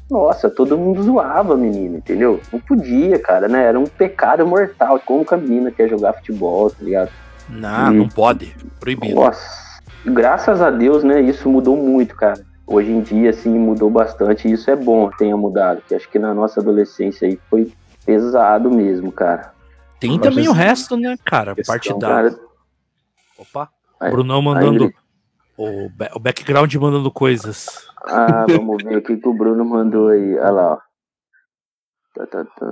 nossa, todo mundo zoava a menina, entendeu? Não podia, cara, né? Era um pecado mortal. Como que a menina quer jogar futebol, tá ligado? Não, e... não pode. Proibido. Nossa graças a Deus, né, isso mudou muito, cara. Hoje em dia, assim, mudou bastante e isso é bom que tenha mudado, que acho que na nossa adolescência aí foi pesado mesmo, cara. Tem também o resto, né, cara, parte da... Cara... Opa, aí, Brunão mandando... Aí... O, o background mandando coisas. Ah, vamos ver o que, que o Bruno mandou aí. Olha lá, ó. Tá, tá, tá.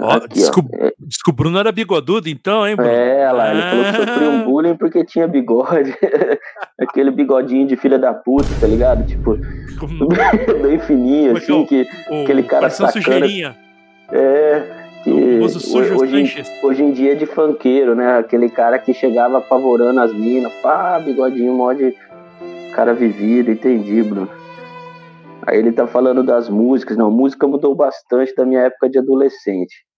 Ó, Aqui, descob... é... Bruno era bigodudo, então, hein, Bruno? É, lá, ele falou que sofreu um bullying porque tinha bigode. Aquele bigodinho de filha da puta, tá ligado? Tipo, bem fininho, é assim, que, o... aquele cara sacana. Sujeirinha. É, que hoje, hoje, hoje, em dia é de fanqueiro, né? Aquele cara que chegava apavorando as minas, pá, bigodinho, mó de cara vivido, entendi, Bruno. Aí ele tá falando das músicas. Não, música mudou bastante da minha época de adolescente.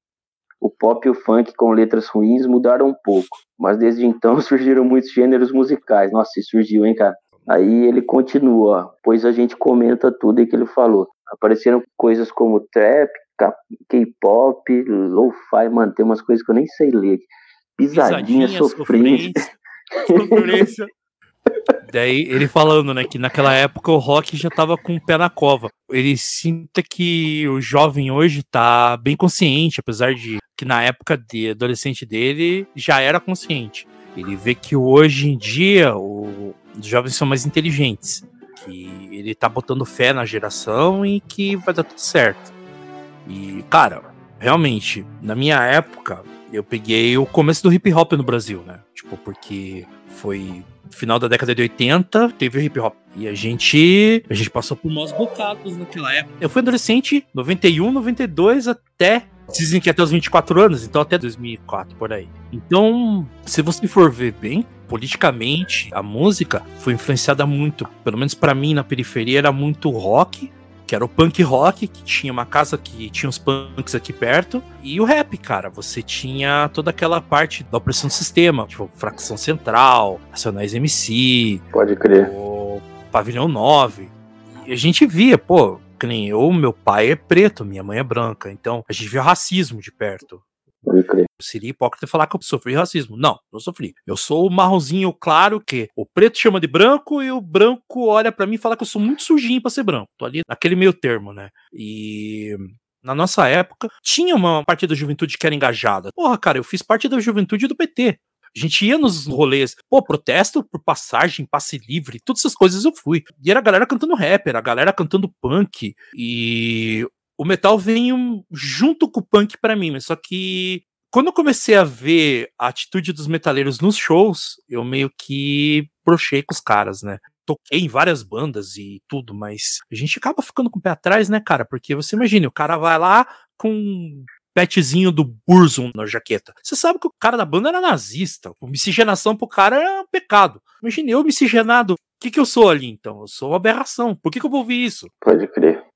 O pop e o funk com letras ruins mudaram um pouco, mas desde então surgiram muitos gêneros musicais. Nossa, surgiu, hein, cara? Aí ele continua, pois a gente comenta tudo aí que ele falou. Apareceram coisas como trap, K-pop, lo-fi, mano, tem umas coisas que eu nem sei ler. Pisadinha, Pisadinha sofrência. sofrência. Daí ele falando, né, que naquela época o rock já tava com o pé na cova. Ele sinta que o jovem hoje tá bem consciente, apesar de que na época de adolescente dele já era consciente. Ele vê que hoje em dia o, os jovens são mais inteligentes, que ele tá botando fé na geração e que vai dar tudo certo. E, cara, realmente, na minha época, eu peguei o começo do hip hop no Brasil, né? Tipo, porque foi final da década de 80, teve o hip hop. E a gente, a gente passou por maus bocados naquela época. Eu fui adolescente 91, 92 até dizem que até os 24 anos, então até 2004 por aí. Então, se você for ver bem, politicamente, a música foi influenciada muito, pelo menos para mim na periferia era muito rock, que era o punk rock, que tinha uma casa que tinha os punks aqui perto, e o rap, cara. Você tinha toda aquela parte da opressão do sistema, tipo, Fracção Central, Nacionais MC. Pode crer. O Pavilhão 9. E a gente via, pô, que nem eu, meu pai é preto, minha mãe é branca. Então a gente vê o racismo de perto. Seria hipócrita falar que eu sofri racismo. Não, não sofri. Eu sou o marronzinho claro que o preto chama de branco e o branco olha pra mim e fala que eu sou muito sujinho pra ser branco. Tô ali naquele meio termo, né? E na nossa época, tinha uma parte da juventude que era engajada. Porra, cara, eu fiz parte da juventude do PT. A gente ia nos rolês, pô, protesto por passagem, passe livre, todas essas coisas eu fui. E era a galera cantando rap, era a galera cantando punk. E o metal veio junto com o punk pra mim, mas só que quando eu comecei a ver a atitude dos metaleiros nos shows, eu meio que brochei com os caras, né? Toquei em várias bandas e tudo, mas a gente acaba ficando com o pé atrás, né, cara? Porque você imagina, o cara vai lá com petzinho do Burzum na jaqueta. Você sabe que o cara da banda era nazista. A miscigenação pro cara era um pecado. Imagina, eu miscigenado. O que, que eu sou ali, então? Eu sou uma aberração. Por que, que eu vou ouvir isso? Pode crer.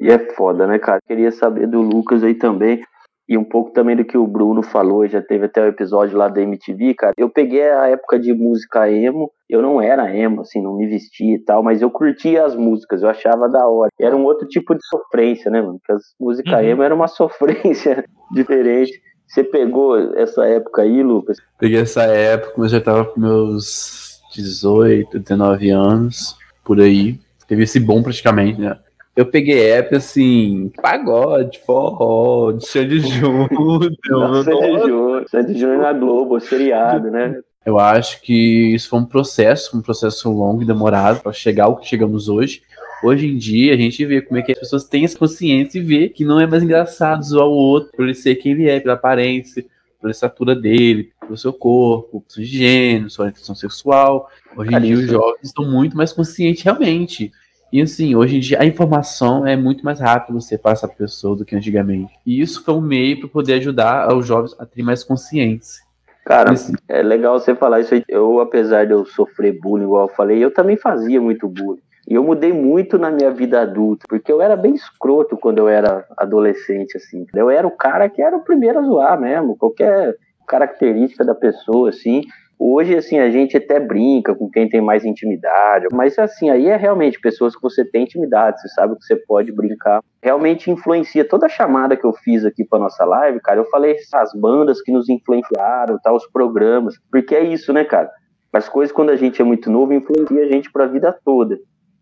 E é foda, né, cara? Queria saber do Lucas aí também. E um pouco também do que o Bruno falou, já teve até o episódio lá da MTV, cara. Eu peguei a época de música emo, eu não era emo, assim, não me vestia e tal, mas eu curtia as músicas, eu achava da hora. Era um outro tipo de sofrência, né, mano? Porque as músicas Uhum. emo era uma sofrência diferente. Você pegou essa época aí, Lucas? Peguei essa época, mas já tava com meus 18, 19 anos, por aí. Teve esse bom praticamente, né? Eu peguei época assim, pagode, forró, de Sandy Júnior. Sandy Júnior, na Globo, seriado, né? Eu acho que isso foi um processo, um processo longo e demorado para chegar ao que chegamos hoje. Hoje em dia, a gente vê como é que as pessoas têm essa consciência e vê que não é mais engraçado zoar o outro por ele ser quem ele é, pela aparência, pela estatura dele, pelo seu corpo, sua higiene, sua orientação sexual. Hoje em Cara, dia, os jovens estão muito mais conscientes realmente. E assim, hoje em dia a informação é muito mais rápido você passar a pessoa do que antigamente. E isso foi um meio para poder ajudar os jovens a terem mais consciência. Cara, Assim, É legal você falar isso aí. Eu, apesar de eu sofrer bullying, igual eu falei, eu também fazia muito bullying. E eu mudei muito na minha vida adulta, porque eu era bem escroto quando eu era adolescente, assim. Eu era o cara que era o primeiro a zoar mesmo, qualquer característica da pessoa, assim. Hoje, assim, a gente até brinca com quem tem mais intimidade, mas, assim, aí é realmente pessoas que você tem intimidade, você sabe que você pode brincar. Realmente influencia. Toda a chamada que eu fiz aqui para nossa live, cara, eu falei as bandas que nos influenciaram, tá, os programas, porque é isso, né, cara? As coisas, quando a gente é muito novo, influencia a gente para a vida toda.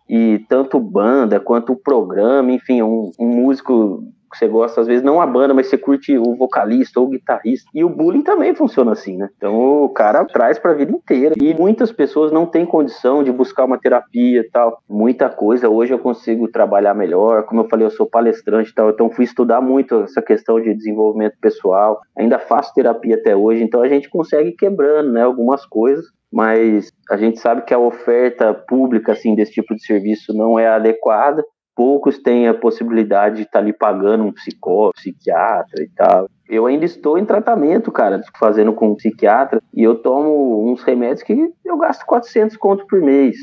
E tanto banda quanto o programa, enfim, um, um músico que você gosta, às vezes não a banda, mas você curte o vocalista ou o guitarrista. E o bullying também funciona assim, né? Então o cara traz pra vida inteira. E muitas pessoas não têm condição de buscar uma terapia e tal. Muita coisa. Hoje eu consigo trabalhar melhor. Como eu falei, eu sou palestrante e tal. Então fui estudar muito essa questão de desenvolvimento pessoal. Ainda faço terapia até hoje. Então a gente consegue quebrando, né? Algumas coisas mas a gente sabe que a oferta pública assim desse tipo de serviço não é adequada. Poucos têm a possibilidade de estar ali pagando um psicólogo, psiquiatra e tal. Eu ainda estou em tratamento, cara, fazendo com um psiquiatra, e eu tomo uns remédios que eu gasto 400 conto por mês.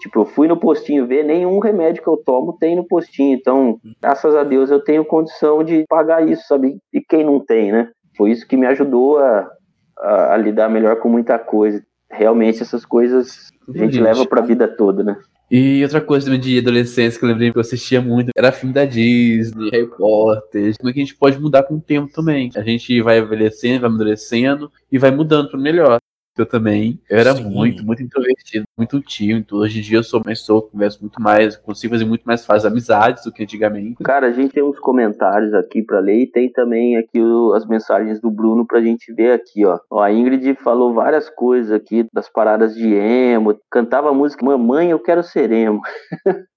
Tipo, eu fui no postinho ver, nenhum remédio que eu tomo tem no postinho. Então, graças a Deus, eu tenho condição de pagar isso, sabe? E quem não tem, né? Foi isso que me ajudou a, a, a lidar melhor com muita coisa realmente essas coisas a gente Gente. leva pra vida toda, né? E outra coisa de adolescência que eu lembrei que eu assistia muito era filme da Disney, Harry Potter. Como é que a gente pode mudar com o tempo também? A gente vai envelhecendo, vai amadurecendo e vai mudando para melhor. Eu também eu era Sim. muito, muito introvertido, muito tímido. Hoje em dia eu sou mais solto, converso muito mais, consigo fazer muito mais fácil amizades do que antigamente. Cara, a gente tem uns comentários aqui pra ler e tem também aqui o- as mensagens do Bruno pra gente ver aqui, ó. Ó, A Ingrid falou várias coisas aqui das paradas de emo, cantava a música Mamãe, eu quero ser emo.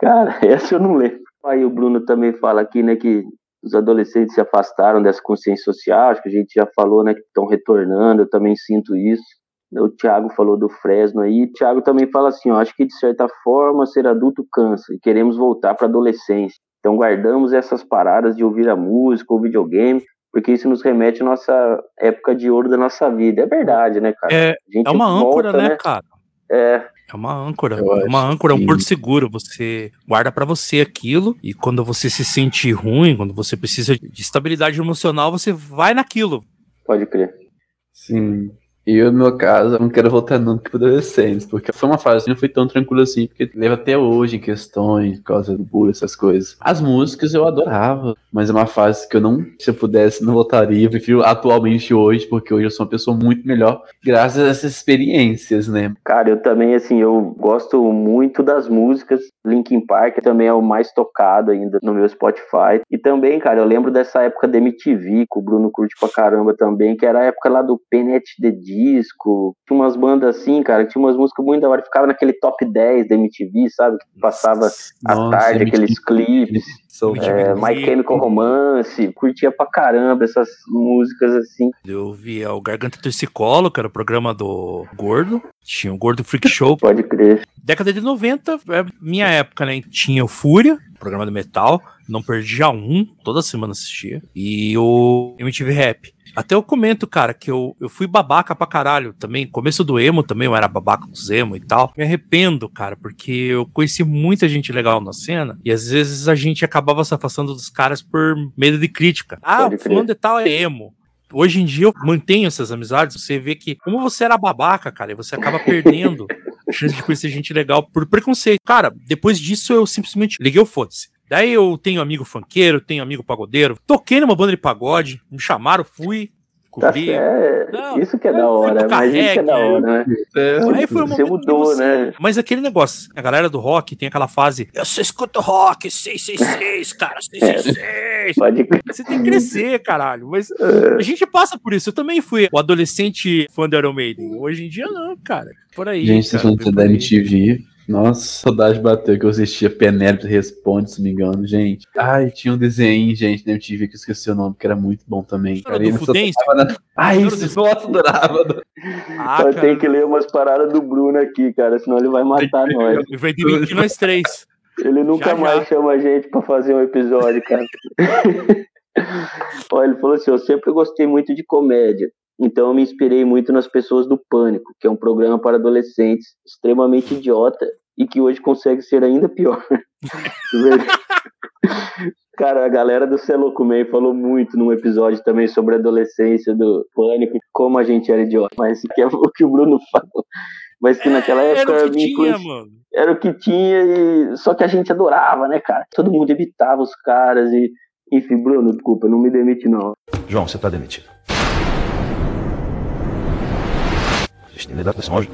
Cara, essa eu não lembro. Aí o Bruno também fala aqui, né, que os adolescentes se afastaram dessa consciência social, acho que a gente já falou, né, que estão retornando, eu também sinto isso. O Thiago falou do Fresno aí. O Thiago também fala assim: ó, acho que de certa forma ser adulto cansa e queremos voltar para adolescência. Então guardamos essas paradas de ouvir a música ou videogame, porque isso nos remete à nossa época de ouro da nossa vida. É verdade, né, cara? É, A gente é uma âncora, volta, né, cara? É, É uma âncora. Eu É uma âncora, é um porto seguro. Você guarda pra você aquilo e quando você se sente ruim, quando você precisa de estabilidade emocional, você vai naquilo. pode crer. Sim. E eu, no meu caso, não quero voltar nunca para adolescentes, porque foi uma fase que não foi tão tranquila assim, porque leva até hoje em questões, por causa do bullying, essas coisas. As músicas eu adorava, mas é uma fase que eu não, se eu pudesse, não voltaria. Eu prefiro atualmente hoje, porque hoje eu sou uma pessoa muito melhor, graças a essas experiências, né? Cara, eu também, assim, eu gosto muito das músicas. Linkin Park também é o mais tocado ainda no meu Spotify. E também, cara, eu lembro dessa época da MTV, que o Bruno curte pra caramba também, que era a época lá do Penet de Disco. Tinha umas bandas assim, cara, que tinha umas músicas muito da hora. Ficava naquele top 10 da MTV, sabe? Que passava à tarde MTV. aqueles clipes. Sou É, My Clipe. Chemical Romance, curtia pra caramba essas músicas assim. Eu via o Garganta Torcicolo, que era o programa do Gordo. Tinha o Gordo Freak Show. Pode crer. Década de 90, é minha época, né? Tinha o Fúria, programa de metal. Não perdia um, toda semana assistia. E o MTV Rap. Até eu comento, cara, que eu, eu fui babaca pra caralho também. Começo do emo também, eu era babaca dos emo e tal. Me arrependo, cara, porque eu conheci muita gente legal na cena. E às vezes a gente acabava se afastando dos caras por medo de crítica. Ah, o fulano de tal é emo. Hoje em dia eu mantenho essas amizades. Você vê que, como você era babaca, cara, e você acaba perdendo a chance de conhecer gente legal por preconceito. Cara, depois disso eu simplesmente liguei o foda-se. Daí eu tenho amigo funkeiro, tenho amigo pagodeiro. Toquei numa banda de pagode, me chamaram, fui, Tá cobri. certo. Não, isso que é da hora, mas isso que é da hora, né? Aí foi um Você mudou, você- né? Mas aquele negócio, a galera do rock tem aquela fase, eu só escuto rock, 666, cara, 666. Pode crer. Você tem que crescer, caralho. Mas É. a gente passa por isso. Eu também fui o adolescente fã do Iron Maiden. Hoje em dia, não, cara. Por aí. Gente, vocês cara, vão bem ter da. MTV. Nossa, saudade bateu que eu assistia Penélope Responde, se não me engano, gente. Ai, tinha um desenho, gente, na MTV que eu esqueci o nome, que era muito bom também. Era do ele tocava na- Ai, isso, do- nossa, adorava. Ah, Só cara, tem que ler umas paradas do Bruno aqui, cara, senão ele vai matar nós. vai demitir nós três. Ele nunca Já, mais já. chama a gente pra fazer um episódio, cara. Ó, ele falou assim: eu sempre gostei muito de comédia. Então eu me inspirei muito nas pessoas do Pânico, que é um programa para adolescentes extremamente idiota e que hoje consegue ser ainda pior. Cara, a galera do Celoco Man falou muito num episódio também sobre a adolescência do Pânico, como a gente era idiota. Mas que é o que o Bruno falou. Mas que naquela época Era o que me tinha, mano. era o que tinha, e... só que a gente adorava, né, cara? Todo mundo evitava os caras e. Enfim, Bruno, desculpa, não me demite, não. João, você tá demitido. Libertação hoje?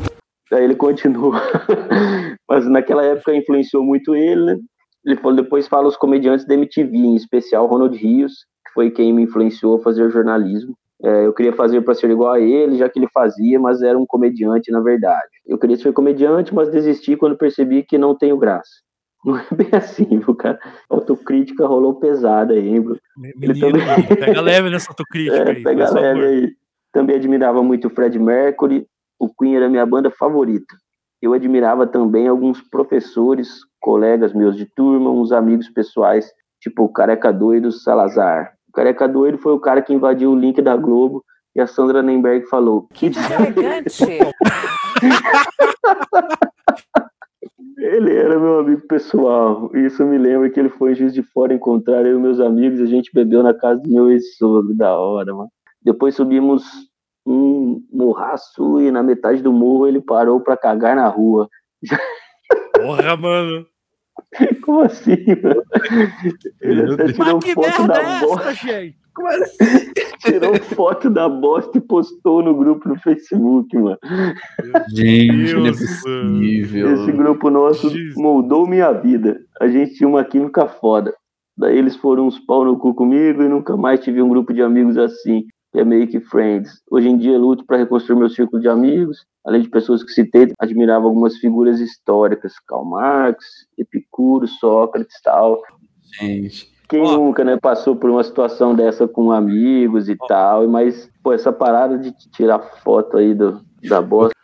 Aí ele continua. Mas naquela época influenciou muito ele, né? Ele falou, depois fala os comediantes da MTV, em especial Ronald Rios, que foi quem me influenciou a fazer jornalismo. É, eu queria fazer para ser igual a ele, já que ele fazia, mas era um comediante na verdade. Eu queria ser comediante, mas desisti quando percebi que não tenho graça. Não é bem assim, viu, cara? A autocrítica rolou pesada aí, hein, bro? Menino, também- mano, pega leve nessa autocrítica É, aí. pega leve aí. Também admirava muito o Fred Mercury. O Queen era minha banda favorita. Eu admirava também alguns professores, colegas meus de turma, uns amigos pessoais, tipo o Careca Doido Salazar. O Careca Doido foi o cara que invadiu o link da Globo e a Sandra Nemberg falou: Que Ele era meu amigo pessoal. Isso me lembra que ele foi em Juiz de Fora encontrar eu e meus amigos. e A gente bebeu na casa do meu ex-sogro. Da hora, mano. Depois subimos um morraço e na metade do morro ele parou pra cagar na rua. Porra, mano. Como assim, mano? Ele até tirou Mas que foto merda da é bosta. gente? Tirou foto da bosta e postou no grupo no Facebook, mano. Gente, não é possível. Esse grupo nosso Jesus. moldou minha vida. A gente tinha uma química foda. Daí eles foram uns pau no cu comigo e nunca mais tive um grupo de amigos assim, que é meio que friends. Hoje em dia luto para reconstruir meu círculo de amigos, além de pessoas que citei, admirava algumas figuras históricas, Karl Marx, Epicuro, Sócrates e tal. Gente. Quem Ó. nunca, né, passou por uma situação dessa com amigos e tal, mas, pô, essa parada de tirar foto aí do, da bosta.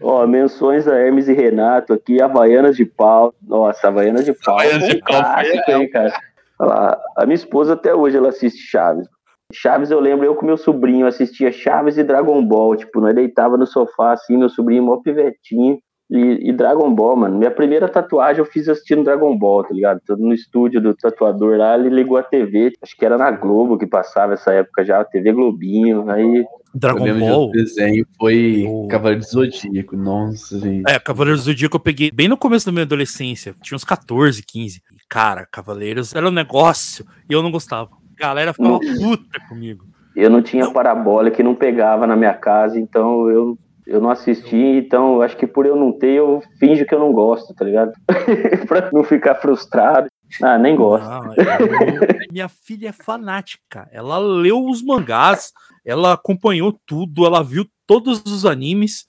Ó, menções a Hermes e Renato aqui, Havaianas de Pau. Nossa, Havaianas de Pau. Havaianas de um Pau, clássico, hein, cara. Olha lá, a minha esposa até hoje ela assiste Chaves. Chaves eu lembro, eu com meu sobrinho assistia Chaves e Dragon Ball. Tipo, nós deitava no sofá assim, meu sobrinho mó pivetinho. E, e, Dragon Ball, mano. Minha primeira tatuagem eu fiz assistindo Dragon Ball, tá ligado? Tô no estúdio do tatuador lá, ele ligou a TV. Acho que era na Globo que passava essa época já, TV Globinho. Aí. Dragon Ball. O desenho foi oh. Cavaleiro do Zodíaco, nossa, gente. É, Cavaleiro do Zodíaco eu peguei bem no começo da minha adolescência. Tinha uns 14, 15. E, cara, Cavaleiros era um negócio e eu não gostava. Galera ficava puta comigo. Eu não tinha parabólica que não pegava na minha casa, então eu eu não assisti, então acho que por eu não ter, eu finjo que eu não gosto, tá ligado? pra não ficar frustrado. Ah, nem gosto. Não, eu, minha filha é fanática. Ela leu os mangás, ela acompanhou tudo, ela viu todos os animes.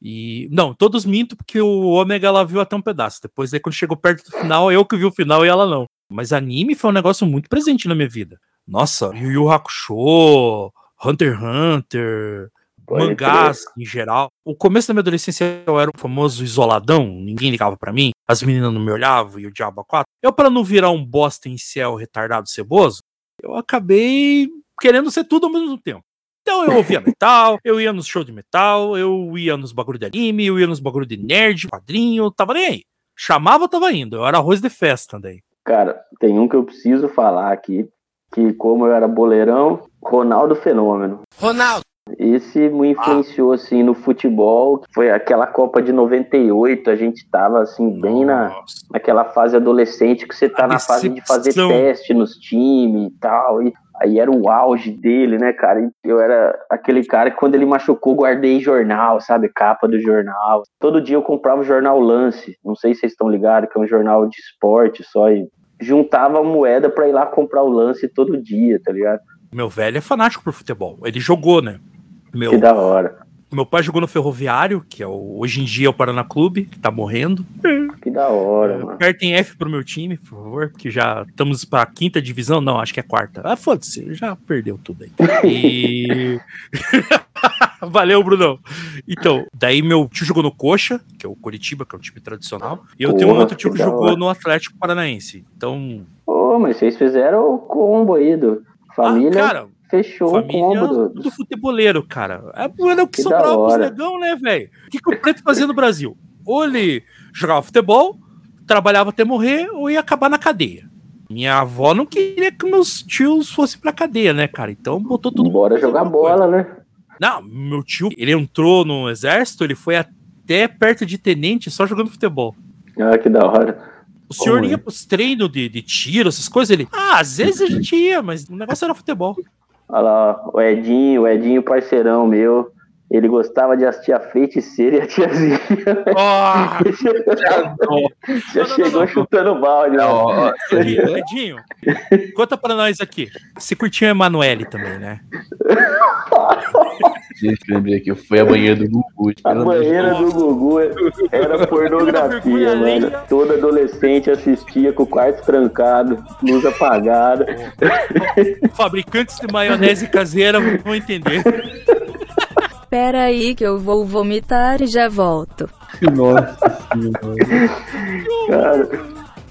E. Não, todos minto, porque o Ômega ela viu até um pedaço. Depois, aí, quando chegou perto do final, eu que vi o final e ela não. Mas anime foi um negócio muito presente na minha vida. Nossa, Yu Yu Hakusho, Hunter x Hunter, mangás em geral. O começo da minha adolescência eu era o famoso isoladão, ninguém ligava para mim, as meninas não me olhavam e o diabo a quatro. Eu, para não virar um bosta em céu retardado ceboso, eu acabei querendo ser tudo ao mesmo tempo. Então eu ouvia metal, eu ia nos shows de metal, eu ia nos bagulho de anime, eu ia nos bagulho de nerd, quadrinho, tava nem aí. Chamava, tava indo. Eu era arroz de festa daí. Cara, tem um que eu preciso falar aqui, que como eu era boleirão, Ronaldo Fenômeno. Ronaldo! Esse me influenciou, ah. assim, no futebol. Foi aquela Copa de 98, a gente tava, assim, bem na, naquela fase adolescente que você tá a na fase de fazer teste nos times e tal. E aí era o auge dele, né, cara? Eu era aquele cara que quando ele machucou, guardei jornal, sabe? Capa do jornal. Todo dia eu comprava o jornal Lance. Não sei se vocês estão ligados, que é um jornal de esporte só. E juntava moeda pra ir lá comprar o lance todo dia, tá ligado? Meu velho é fanático por futebol. Ele jogou, né? Meu, que da hora. Meu pai jogou no Ferroviário, que é o, hoje em dia é o Paraná Clube, que tá morrendo. Que da hora, é, mano. Apertem F pro meu time, por favor, porque já estamos pra quinta divisão. Não, acho que é quarta. Ah, foda-se, já perdeu tudo aí. E. Valeu, Brunão. Então, daí meu tio jogou no Coxa, que é o Curitiba, que é um time tradicional. E eu Porra, tenho um outro tio que, que jogou no Atlético Paranaense. Então. Ô, oh, mas vocês fizeram o combo aí do família. Ah, cara, Fechou Família o combo do... do futeboleiro, cara. É, o que, que sobrava pros negão, né, velho? O que, que o preto fazia no Brasil? Ou ele jogava futebol, trabalhava até morrer, ou ia acabar na cadeia. Minha avó não queria que meus tios fossem pra cadeia, né, cara? Então botou tudo. Bora jogar bola, né? Não, meu tio, ele entrou no exército, ele foi até perto de tenente só jogando futebol. Ah, que da hora. O senhor Como ia é? pros treinos de, de tiro, essas coisas? Ele, ah, às vezes a gente ia, mas o negócio era futebol. Olha lá, o Edinho, o Edinho parceirão meu. Ele gostava de assistir a feiticeira e a tiazinha. Oh, já, já chegou chutando balde. Oh, Edinho, conta pra nós aqui. Você curtiu a Emanuele também, né? Gente, lembrei aqui, foi a banheira do Gugu. A banheira do Gugu era pornografia, mano. Todo adolescente assistia com o quarto trancado, luz apagada. Fabricantes de maionese caseira vão entender. Espera aí que eu vou vomitar e já volto. Nossa senhora. Cara,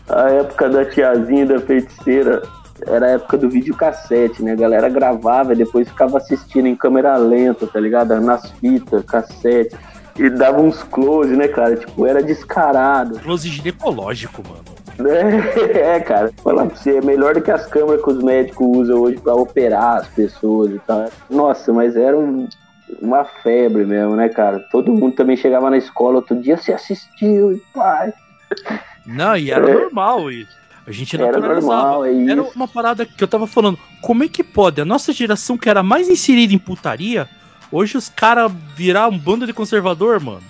a época da tiazinha da feiticeira era a época do videocassete, né? A galera gravava e depois ficava assistindo em câmera lenta, tá ligado? Nas fitas, cassete. E dava uns close, né, cara? Tipo, era descarado. Close ginecológico, mano. É, cara. Falar pra você, é melhor do que as câmeras que os médicos usam hoje pra operar as pessoas e tal. Nossa, mas era um, uma febre mesmo, né, cara? Todo mundo também chegava na escola outro dia, se assistiu e pai. Não, e era é. normal isso. A gente era normal, é Era uma parada que eu tava falando. Como é que pode? A nossa geração que era mais inserida em putaria, hoje os caras virar um bando de conservador, mano.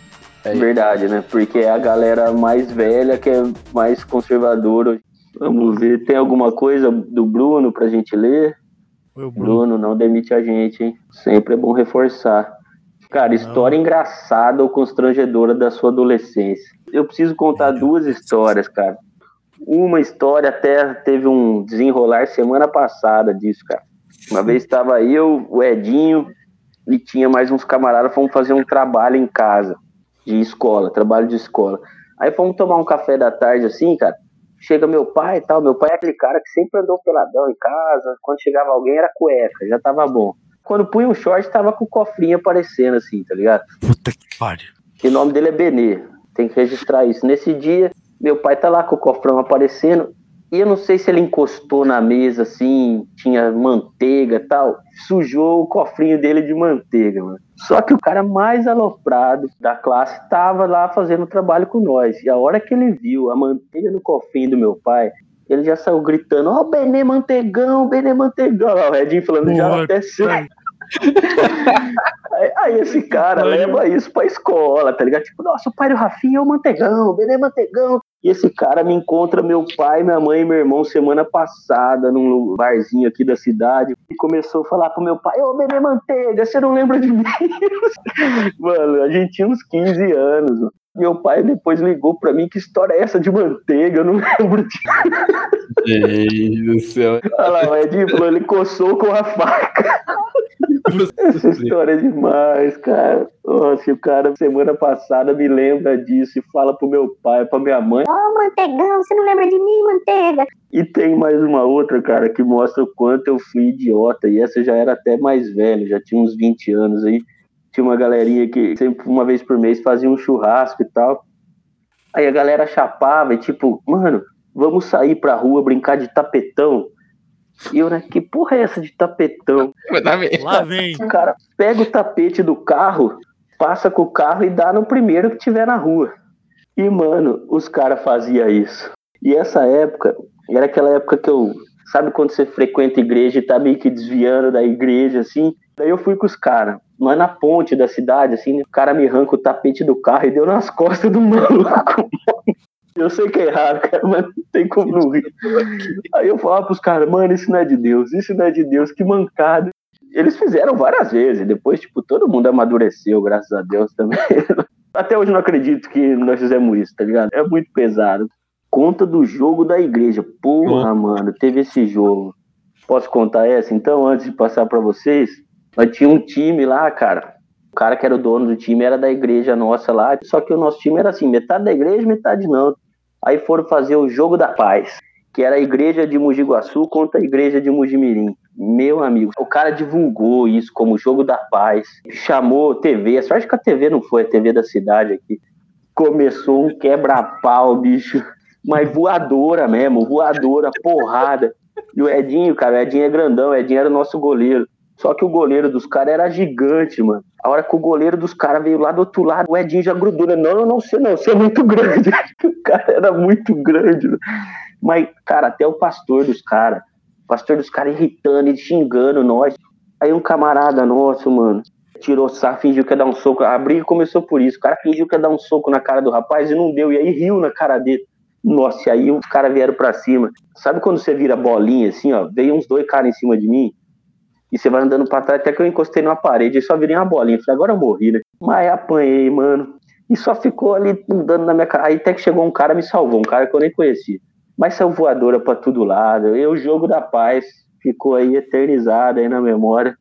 É verdade, né? Porque é a galera mais velha que é mais conservadora. Vamos ver, tem alguma coisa do Bruno pra gente ler? Bruno. Bruno, não demite a gente, hein? Sempre é bom reforçar. Cara, história não. engraçada ou constrangedora da sua adolescência. Eu preciso contar duas histórias, cara. Uma história até teve um desenrolar semana passada disso, cara. Uma vez estava eu, o Edinho e tinha mais uns camaradas, fomos fazer um trabalho em casa, de escola, trabalho de escola. Aí fomos tomar um café da tarde assim, cara. Chega meu pai e tal, meu pai é aquele cara que sempre andou peladão em casa, quando chegava alguém era cueca, já tava bom. Quando punha um short, tava com o cofrinho aparecendo assim, tá ligado? Puta que pariu. E o nome dele é Benê. Tem que registrar isso. Nesse dia, meu pai tá lá com o cofrão aparecendo. E eu não sei se ele encostou na mesa assim, tinha manteiga e tal, sujou o cofrinho dele de manteiga, mano. Só que o cara mais aloprado da classe tava lá fazendo trabalho com nós. E a hora que ele viu a manteiga no cofrinho do meu pai, ele já saiu gritando: Ó, oh, Benê Mantegão, Benê Mantegão. Ó, o Redinho falando: Já até sei. Aí, esse cara leva isso pra escola, tá ligado? Tipo, nossa, o pai do Rafinha é o Mantegão, o Benê Mantegão. E esse cara me encontra meu pai, minha mãe e meu irmão semana passada num barzinho aqui da cidade e começou a falar pro meu pai: Ô, Benê Manteiga, você não lembra de mim? mano, a gente tinha uns 15 anos. Mano. Meu pai depois ligou pra mim: Que história é essa de manteiga? Eu não lembro de. Do céu. Olha lá, o Edinho falou: ele coçou com a faca. Essa história é demais, cara. Nossa, o cara semana passada me lembra disso e fala pro meu pai, pra minha mãe. Ó, oh, mantegão, você não lembra de mim, manteiga? E tem mais uma outra, cara, que mostra o quanto eu fui idiota. E essa já era até mais velho, já tinha uns 20 anos aí. Tinha uma galerinha que sempre, uma vez por mês, fazia um churrasco e tal. Aí a galera chapava e tipo, mano, vamos sair pra rua brincar de tapetão. E eu, né, que porra é essa de tapetão? Lá vem. O cara pega o tapete do carro, passa com o carro e dá no primeiro que tiver na rua. E, mano, os caras faziam isso. E essa época, era aquela época que eu. Sabe quando você frequenta a igreja e tá meio que desviando da igreja, assim? Daí eu fui com os caras. Mas na ponte da cidade, assim, o cara me arranca o tapete do carro e deu nas costas do maluco. Eu sei que é errado, cara, mas não tem como não rir. Aí eu falava pros caras, mano, isso não é de Deus, isso não é de Deus, que mancada. Eles fizeram várias vezes, depois, tipo, todo mundo amadureceu, graças a Deus também. Até hoje não acredito que nós fizemos isso, tá ligado? É muito pesado. Conta do jogo da igreja. Porra, mano, teve esse jogo. Posso contar essa? Então, antes de passar para vocês, nós tinha um time lá, cara. O cara que era o dono do time era da igreja nossa lá, só que o nosso time era assim, metade da igreja, metade não. Aí foram fazer o jogo da paz, que era a igreja de Mojiguaçu contra a igreja de Mojimirim. Meu amigo, o cara divulgou isso como jogo da paz, chamou TV, a sorte que a TV não foi a TV da cidade aqui. Começou um quebra-pau, bicho, mas voadora mesmo, voadora, porrada. E o Edinho, cara, o Edinho é grandão, o Edinho era o nosso goleiro. Só que o goleiro dos caras era gigante, mano. A hora que o goleiro dos caras veio lá do outro lado, o Edinho já grudou, né? Não, não, não, você não, você é muito grande. o cara era muito grande. Mas, cara, até o pastor dos caras, o pastor dos caras irritando e xingando nós. Aí um camarada nosso, mano, tirou sarro, fingiu que ia dar um soco. A briga começou por isso. O cara fingiu que ia dar um soco na cara do rapaz e não deu. E aí riu na cara dele. Nossa, e aí os caras vieram pra cima. Sabe quando você vira bolinha assim, ó? Veio uns dois caras em cima de mim e você vai andando pra trás, até que eu encostei numa parede e só virei uma bolinha. Falei, agora eu morri, né? Mas apanhei, mano. E só ficou ali andando na minha cara. Aí até que chegou um cara me salvou, um cara que eu nem conhecia. Mas saiu voadora pra todo lado. E o jogo da paz ficou aí eternizado aí na memória.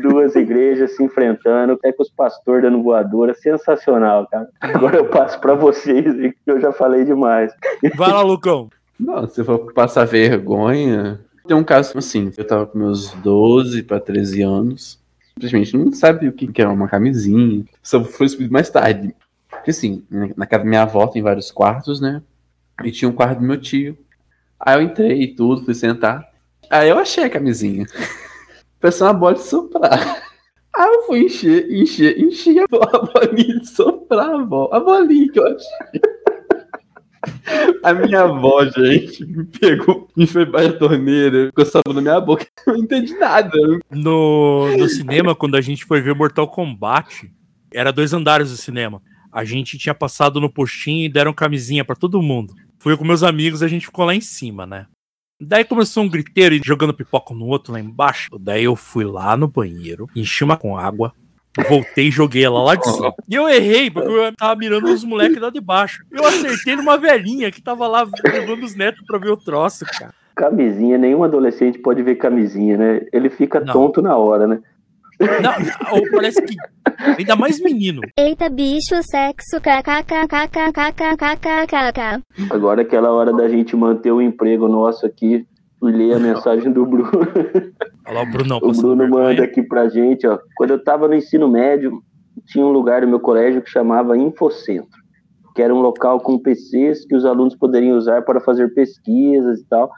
Duas igrejas se enfrentando, até com os pastores dando voadora. Sensacional, cara. Agora eu passo pra vocês, que eu já falei demais. Vai lá, Lucão. Não, se for passar vergonha, tem um caso assim, eu tava com meus 12 para 13 anos, simplesmente não sabe o que é uma camisinha, só foi descobrir mais tarde. Porque assim, na casa da minha avó tem vários quartos, né? E tinha um quarto do meu tio. Aí eu entrei e tudo, fui sentar. Aí eu achei a camisinha. Pensei uma bola de soprar. Aí eu fui encher, encher, encher a bolinha de soprar, a, bola, a bolinha que eu achei. A minha avó, gente, me pegou, me foi para a torneira, ficou sabendo na minha boca. Eu não entendi nada. No, no cinema, quando a gente foi ver Mortal Kombat, era dois andares do cinema. A gente tinha passado no postinho e deram camisinha para todo mundo. Fui com meus amigos, a gente ficou lá em cima, né? Daí começou um griteiro e jogando pipoca no outro lá embaixo. Daí eu fui lá no banheiro, enchi uma com água, Voltei e joguei ela lá de cima. E eu errei, porque eu tava mirando os moleques lá de baixo. Eu acertei numa velhinha que tava lá levando os netos pra ver o troço, cara. Camisinha, nenhum adolescente pode ver camisinha, né? Ele fica não. tonto na hora, né? Não, ou parece que. Ainda mais menino. Eita, bicho, sexo, kkkkkkkkkkk. Agora é aquela hora da gente manter o emprego nosso aqui e ler a mensagem do Bruno. Olha lá o Bruno. o Bruno manda aqui pra gente, ó. Quando eu tava no ensino médio, tinha um lugar no meu colégio que chamava Infocentro, que era um local com PCs que os alunos poderiam usar para fazer pesquisas e tal.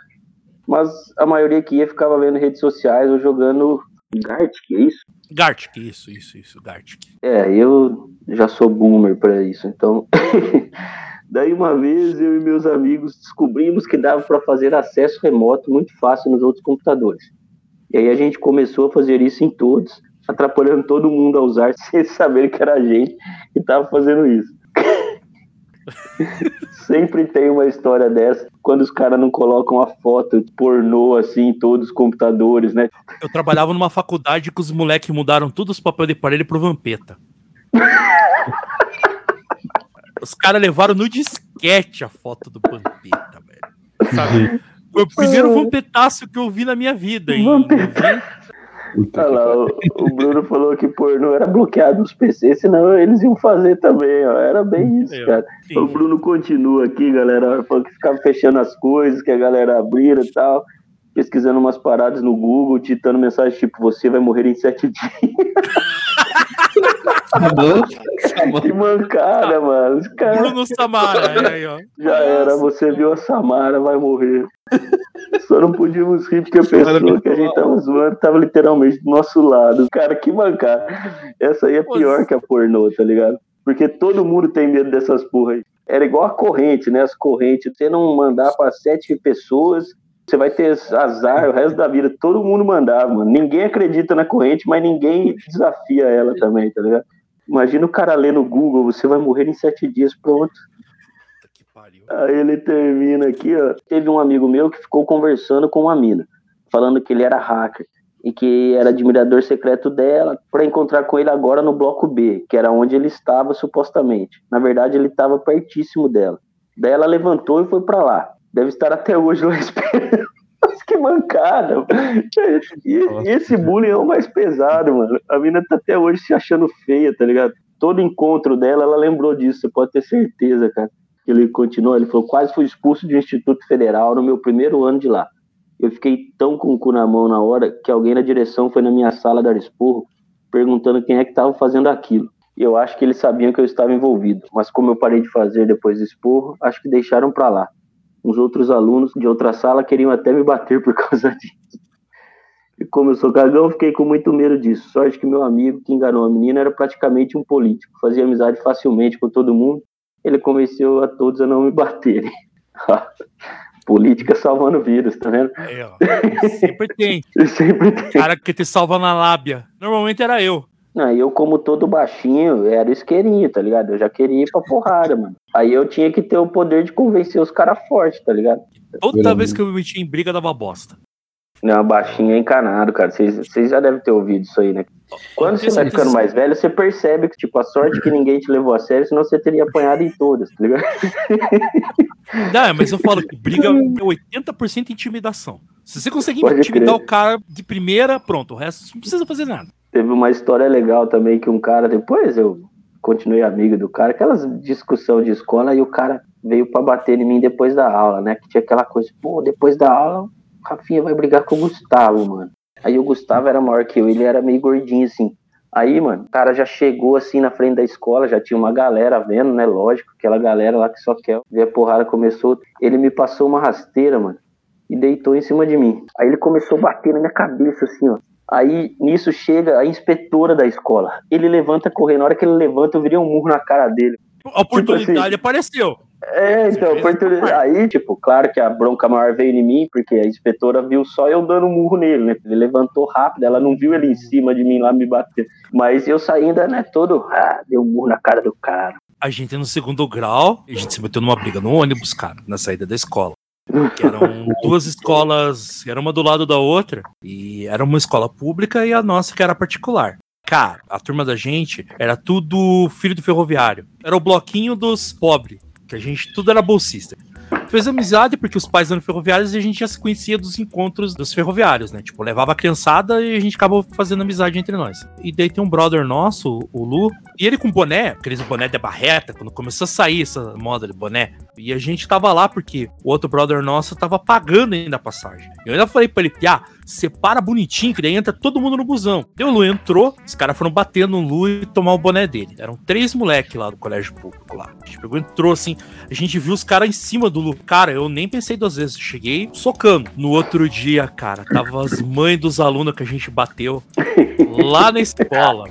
Mas a maioria que ia ficava vendo redes sociais ou jogando Gartic, é isso? Gartic, isso, isso, isso, Gartic. É, eu já sou boomer para isso, então. Daí uma vez eu e meus amigos descobrimos que dava para fazer acesso remoto muito fácil nos outros computadores. E aí a gente começou a fazer isso em todos, atrapalhando todo mundo a usar sem saber que era a gente que estava fazendo isso. Sempre tem uma história dessa, quando os caras não colocam a foto pornô assim em todos os computadores, né? Eu trabalhava numa faculdade que os moleques mudaram todos os papéis de parede pro Vampeta. Os caras levaram no disquete a foto do Vampeta, velho. Sabe? Foi o primeiro vampetaço que eu vi na minha vida. Em 90. Olha lá, o, o Bruno falou que pornô era bloqueado nos PCs, senão eles iam fazer também, ó. Era bem isso, É, cara. sim. O Bruno continua aqui, galera. Falou que ficava fechando as coisas, que a galera abria e tal. Pesquisando umas paradas no Google, ditando mensagem tipo, você vai morrer em sete dias. Que mancada, mano. Os caras Bruno Samara, aí, ó. já era, você viu a Samara, vai morrer. Só não podíamos rir porque a pessoa que a gente tava zoando tava literalmente do nosso lado. Cara, que mancada. Essa aí é pior que a pornô, tá ligado? Porque todo mundo tem medo dessas porra aí. Era igual a corrente, né? As correntes. Você não mandar pra sete pessoas, você vai ter azar o resto da vida. Todo mundo mandava, mano. Ninguém acredita na corrente, mas ninguém desafia ela também, tá ligado? Imagina o cara ler no Google, você vai morrer em sete dias, pronto. Aí ele termina aqui, ó. Teve um amigo meu que ficou conversando com uma mina, falando que ele era hacker e que era admirador secreto dela, para encontrar com ele agora no bloco B, que era onde ele estava supostamente. Na verdade, ele estava pertíssimo dela. Daí ela levantou e foi para lá. Deve estar até hoje lá esperando. Mas que mancada. E, e esse bullying é o mais pesado, mano. A mina tá até hoje se achando feia, tá ligado? Todo encontro dela, ela lembrou disso, você pode ter certeza, cara. Ele continuou, ele falou, quase fui expulso do Instituto Federal no meu primeiro ano de lá. Eu fiquei tão com o cu na mão na hora que alguém na direção foi na minha sala dar esporro, perguntando quem é que estava fazendo aquilo. Eu acho que eles sabiam que eu estava envolvido, mas como eu parei de fazer depois do esporro, acho que deixaram pra lá. Uns outros alunos de outra sala queriam até me bater por causa disso. E como eu sou cagão, fiquei com muito medo disso. Sorte que meu amigo que enganou a menina era praticamente um político, fazia amizade facilmente com todo mundo. Ele convenceu a todos a não me baterem. Política salvando vidas, tá vendo? Aí, ó. Sempre tem. Sempre tem. Cara que te salva na lábia. Normalmente era eu. Não, eu, como todo baixinho, era isqueirinho, tá ligado? Eu já queria ir pra porrada, mano. Aí eu tinha que ter o poder de convencer os caras fortes, tá ligado? Toda vez que eu me meti em briga, dava bosta. Não, baixinho é encanado, cara. Vocês já devem ter ouvido isso aí, né? Quando você vai ficando mais velho, você percebe que, tipo, a sorte que ninguém te levou a sério, senão você teria apanhado em todas, tá ligado? Não, mas eu falo que briga é 80% intimidação. Se você conseguir Pode intimidar crer. o cara de primeira, pronto. O resto não precisa fazer nada. Teve uma história legal também que um cara, depois eu continuei amigo do cara, aquelas discussão de escola, e o cara veio pra bater em mim depois da aula, né? Que tinha aquela coisa, pô, depois da aula, Rafinha vai brigar com o Gustavo, mano. Aí o Gustavo era maior que eu, ele era meio gordinho, assim. Aí, mano, o cara já chegou assim na frente da escola, já tinha uma galera vendo, né? Lógico, aquela galera lá que só quer ver a porrada começou. Ele me passou uma rasteira, mano, e deitou em cima de mim. Aí ele começou a bater na minha cabeça, assim, ó. Aí nisso chega a inspetora da escola. Ele levanta correndo. Na hora que ele levanta, eu virei um murro na cara dele. A oportunidade assim, apareceu. É, então, oportunidade. Aí, tipo, claro que a bronca maior veio em mim, porque a inspetora viu só eu dando um murro nele, né? Ele levantou rápido, ela não viu ele em cima de mim lá me bater. Mas eu saí ainda, né, todo. Ah, deu um murro na cara do cara. A gente no segundo grau, a gente se meteu numa briga no ônibus, cara, na saída da escola. Que eram duas escolas, era uma do lado da outra, e era uma escola pública e a nossa que era particular. Cara, a turma da gente era tudo filho do ferroviário. Era o bloquinho dos pobres, que a gente tudo era bolsista. fez amizade porque os pais eram ferroviários e a gente já se conhecia dos encontros dos ferroviários, né? Tipo, levava a criançada e a gente acabou fazendo amizade entre nós. E daí tem um brother nosso, o Lu, e ele com boné, aqueles boné de barreta, quando começou a sair essa moda de boné. E a gente tava lá porque o outro brother nosso tava pagando ainda a passagem. Eu ainda falei pra ele, Piá, separa bonitinho, que daí entra todo mundo no busão. E o Lu entrou, os caras foram bater no Lu e tomar o boné dele. Eram três moleques lá do colégio público lá. A gente pegou, entrou assim, a gente viu os caras em cima do Lu. Cara, eu nem pensei duas vezes, cheguei socando. No outro dia, cara, tava as mães dos alunos que a gente bateu lá na escola.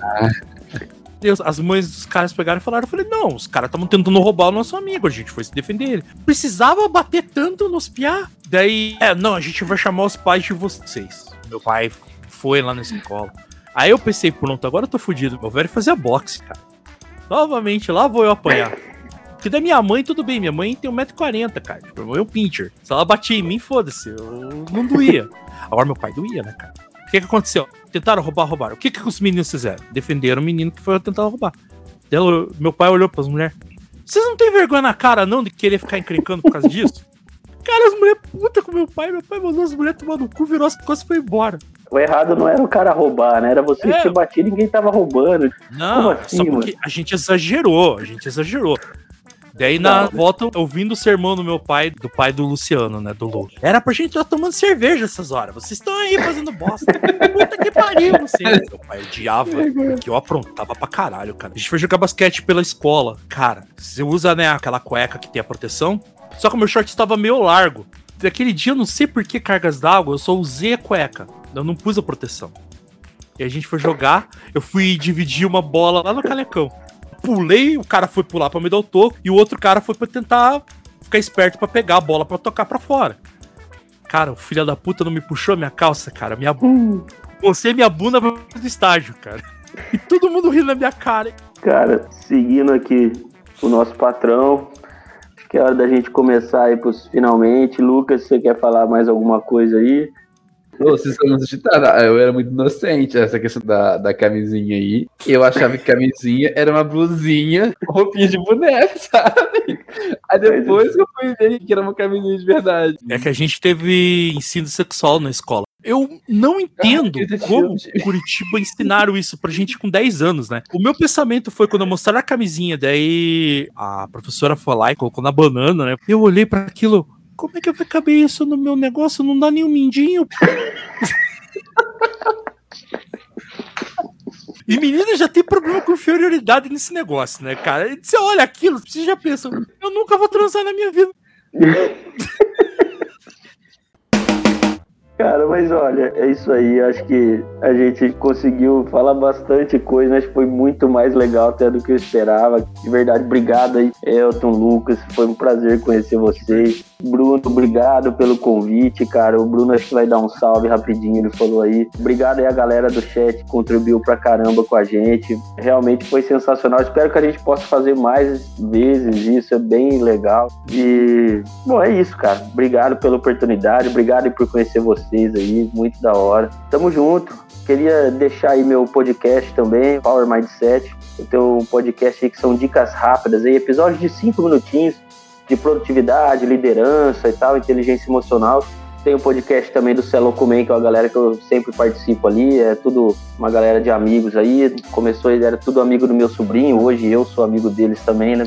Deus, as mães dos caras pegaram e falaram, eu falei, não, os caras estavam tentando roubar o nosso amigo, a gente foi se defender. Precisava bater tanto nos piá? Daí, é, não, a gente vai chamar os pais de vocês. Meu pai foi lá na escola. Aí eu pensei, pronto, agora eu tô fudido. Meu velho fazia boxe, cara. Novamente, lá vou eu apanhar. Porque da minha mãe, tudo bem. Minha mãe tem 1,40m, cara. Tipo, mãe é um pincher. Se ela batia em mim, foda-se. Eu não doía. Agora meu pai doía, né, cara? O que, que aconteceu? Tentaram roubar, roubaram. O que, que os meninos fizeram? Defenderam o menino que foi tentar roubar. Ela- meu pai olhou pras mulheres. Vocês não têm vergonha na cara, não, de querer ficar encrencando por causa disso? Cara, as mulheres puta com meu pai. Meu pai mandou as mulheres tomar no cu, virou as costas e foi embora. O errado não era o cara roubar, né? Era você É. que batia e ninguém tava roubando. Não, assim, só porque a gente exagerou, a gente exagerou. Daí na Não. volta, ouvindo o sermão do meu pai, do pai do Luciano, né, do Lu. Era pra gente estar tomando cerveja essas horas. Vocês estão aí fazendo bosta. Puta que pariu, vocês. Meu pai odiava, porque eu aprontava pra caralho, cara. A gente foi jogar basquete pela escola. Cara, você usa, né, aquela cueca que tem a proteção. Só que o meu short estava meio largo. Daquele dia, eu não sei por que cargas d'água, eu só usei a cueca. Eu não pus a proteção. E a gente foi jogar, eu fui dividir uma bola lá no calecão. Pulei, o cara foi pular pra me dar o toco, e o outro cara foi pra tentar ficar esperto pra pegar a bola pra tocar pra fora. Cara, o filho da puta não me puxou a minha calça, cara. Minha Você minha bunda pro estágio, cara. E todo mundo rindo na minha cara. Cara, seguindo aqui o nosso patrão, acho que é hora da gente começar aí pros finalmente. Lucas, você quer falar mais alguma coisa aí? Vocês estão nos ditando, eu era muito inocente essa questão da, da camisinha aí. Eu achava que camisinha era uma blusinha, roupinha de boneco, sabe? Aí depois que eu fui ver que era uma camisinha de verdade. É que a gente teve ensino sexual na escola. Eu não entendo que como em Curitiba ensinaram isso pra gente com 10 anos, né? O meu pensamento foi quando eu mostraram a camisinha, daí a professora foi lá e colocou na banana, né? Eu olhei pra aquilo, como é que vai caber isso no meu negócio? Não dá nem um mindinho. E menina já tem problema com inferioridade nesse negócio, né, cara? Você olha aquilo, você já pensa, eu nunca vou transar na minha vida. Cara, mas olha, é isso aí. Acho que a gente conseguiu falar bastante coisa, mas foi muito mais legal até do que eu esperava. De verdade, obrigado aí, Elton, Lucas. Foi um prazer conhecer vocês. Bruno, obrigado pelo convite, cara. O Bruno acho que vai dar um salve rapidinho, ele falou aí. Obrigado aí a galera do chat que contribuiu pra caramba com a gente. Realmente foi sensacional. Espero que a gente possa fazer mais vezes isso, é bem legal. E, bom, é isso, cara. Obrigado pela oportunidade, obrigado por conhecer vocês aí, muito da hora. Tamo junto. Queria deixar aí meu podcast também, Power Mindset. Eu tenho um podcast aí que são dicas rápidas aí, episódios de cinco minutinhos de produtividade, liderança e tal, inteligência emocional. Tem o podcast também do Celo Comen, que é uma galera que eu sempre participo ali, é tudo uma galera de amigos aí. Começou, era tudo amigo do meu sobrinho, hoje eu sou amigo deles também, né?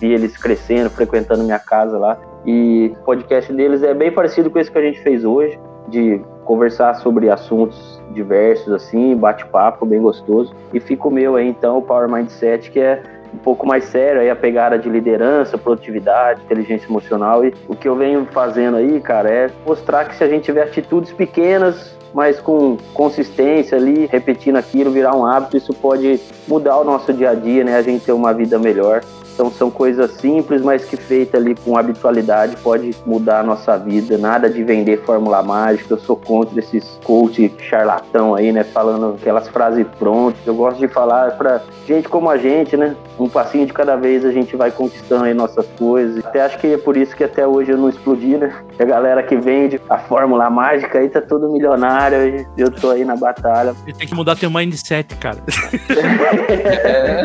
Vi eles crescendo, frequentando minha casa lá. E o podcast deles é bem parecido com esse que a gente fez hoje, de conversar sobre assuntos diversos, assim, bate-papo bem gostoso. E fica o meu aí, então, o Power Mindset, que é um pouco mais sério, aí a pegada de liderança, produtividade, inteligência emocional. E o que eu venho fazendo aí, cara, é mostrar que se a gente tiver atitudes pequenas, mas com consistência ali, repetindo aquilo, virar um hábito, isso pode mudar o nosso dia a dia, né? A gente ter uma vida melhor. Então são coisas simples, mas que feita ali com habitualidade pode mudar a nossa vida. Nada de vender fórmula mágica. Eu sou contra esses coach charlatão aí, né? Falando aquelas frases prontas. Eu gosto de falar para gente como a gente, né? Um passinho de cada vez a gente vai conquistando aí nossas coisas. Até acho que é por isso que até hoje eu não explodi, né? A galera que vende a fórmula mágica aí tá todo milionário e eu tô aí na batalha. Tem que mudar teu mindset, cara. É.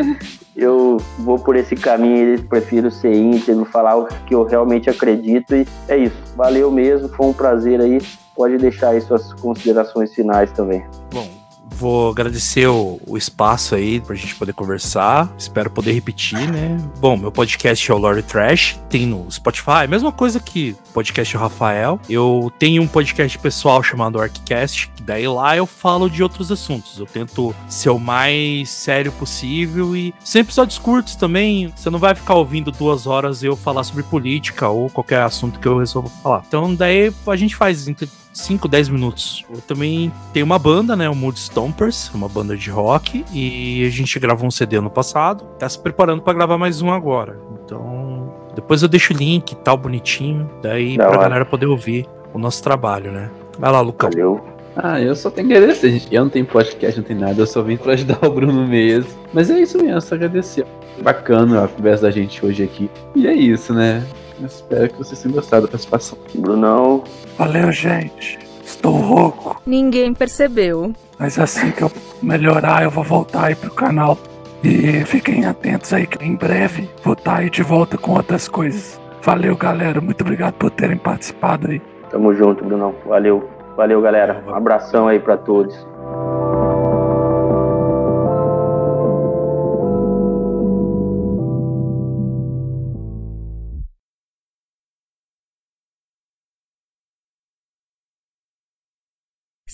Eu vou por esse caminho, prefiro ser íntegro, falar o que eu realmente acredito e é isso. Valeu mesmo, foi um prazer aí. Pode deixar aí suas considerações finais também. Bom, vou agradecer o, o, espaço aí pra gente poder conversar. Espero poder repetir, né? Bom, meu podcast é o Lord Trash, tem no Spotify, mesma coisa que o podcast do Rafael. Eu tenho um podcast pessoal chamado Arccast, que daí lá eu falo de outros assuntos. Eu tento ser o mais sério possível e sempre episódios curtos também. Você não vai ficar ouvindo duas horas eu falar sobre política ou qualquer assunto que eu resolva falar. Então daí a gente faz 5, 10 minutos. Eu também tenho uma banda, né? O Mood Stompers, uma banda de rock. E a gente gravou um CD ano passado. Tá se preparando para gravar mais um agora. Então, depois eu deixo o link e tal, bonitinho. Daí da pra hora. galera poder ouvir o nosso trabalho, né? Vai lá, Lucão. Valeu. Ah, eu só tenho que agradecer, gente. Eu não tenho podcast, não tenho nada. Eu só vim pra ajudar o Bruno mesmo. Mas é isso mesmo, só agradecer. Bacana a conversa da gente hoje aqui. E é isso, né? Espero que vocês tenham gostado da participação. Brunão. Valeu, gente. Estou rouco. Ninguém percebeu. Mas assim que eu melhorar, eu vou voltar aí pro canal. E fiquem atentos aí que em breve vou estar aí de volta com outras coisas. Valeu, galera. Muito obrigado por terem participado aí. Tamo junto, Brunão. Valeu. Valeu, galera. Um abração aí para todos.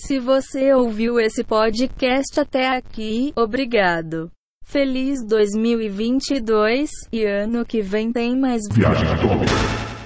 Se você ouviu esse podcast até aqui, obrigado. Feliz 2022 e ano que vem tem mais Viagem atômica.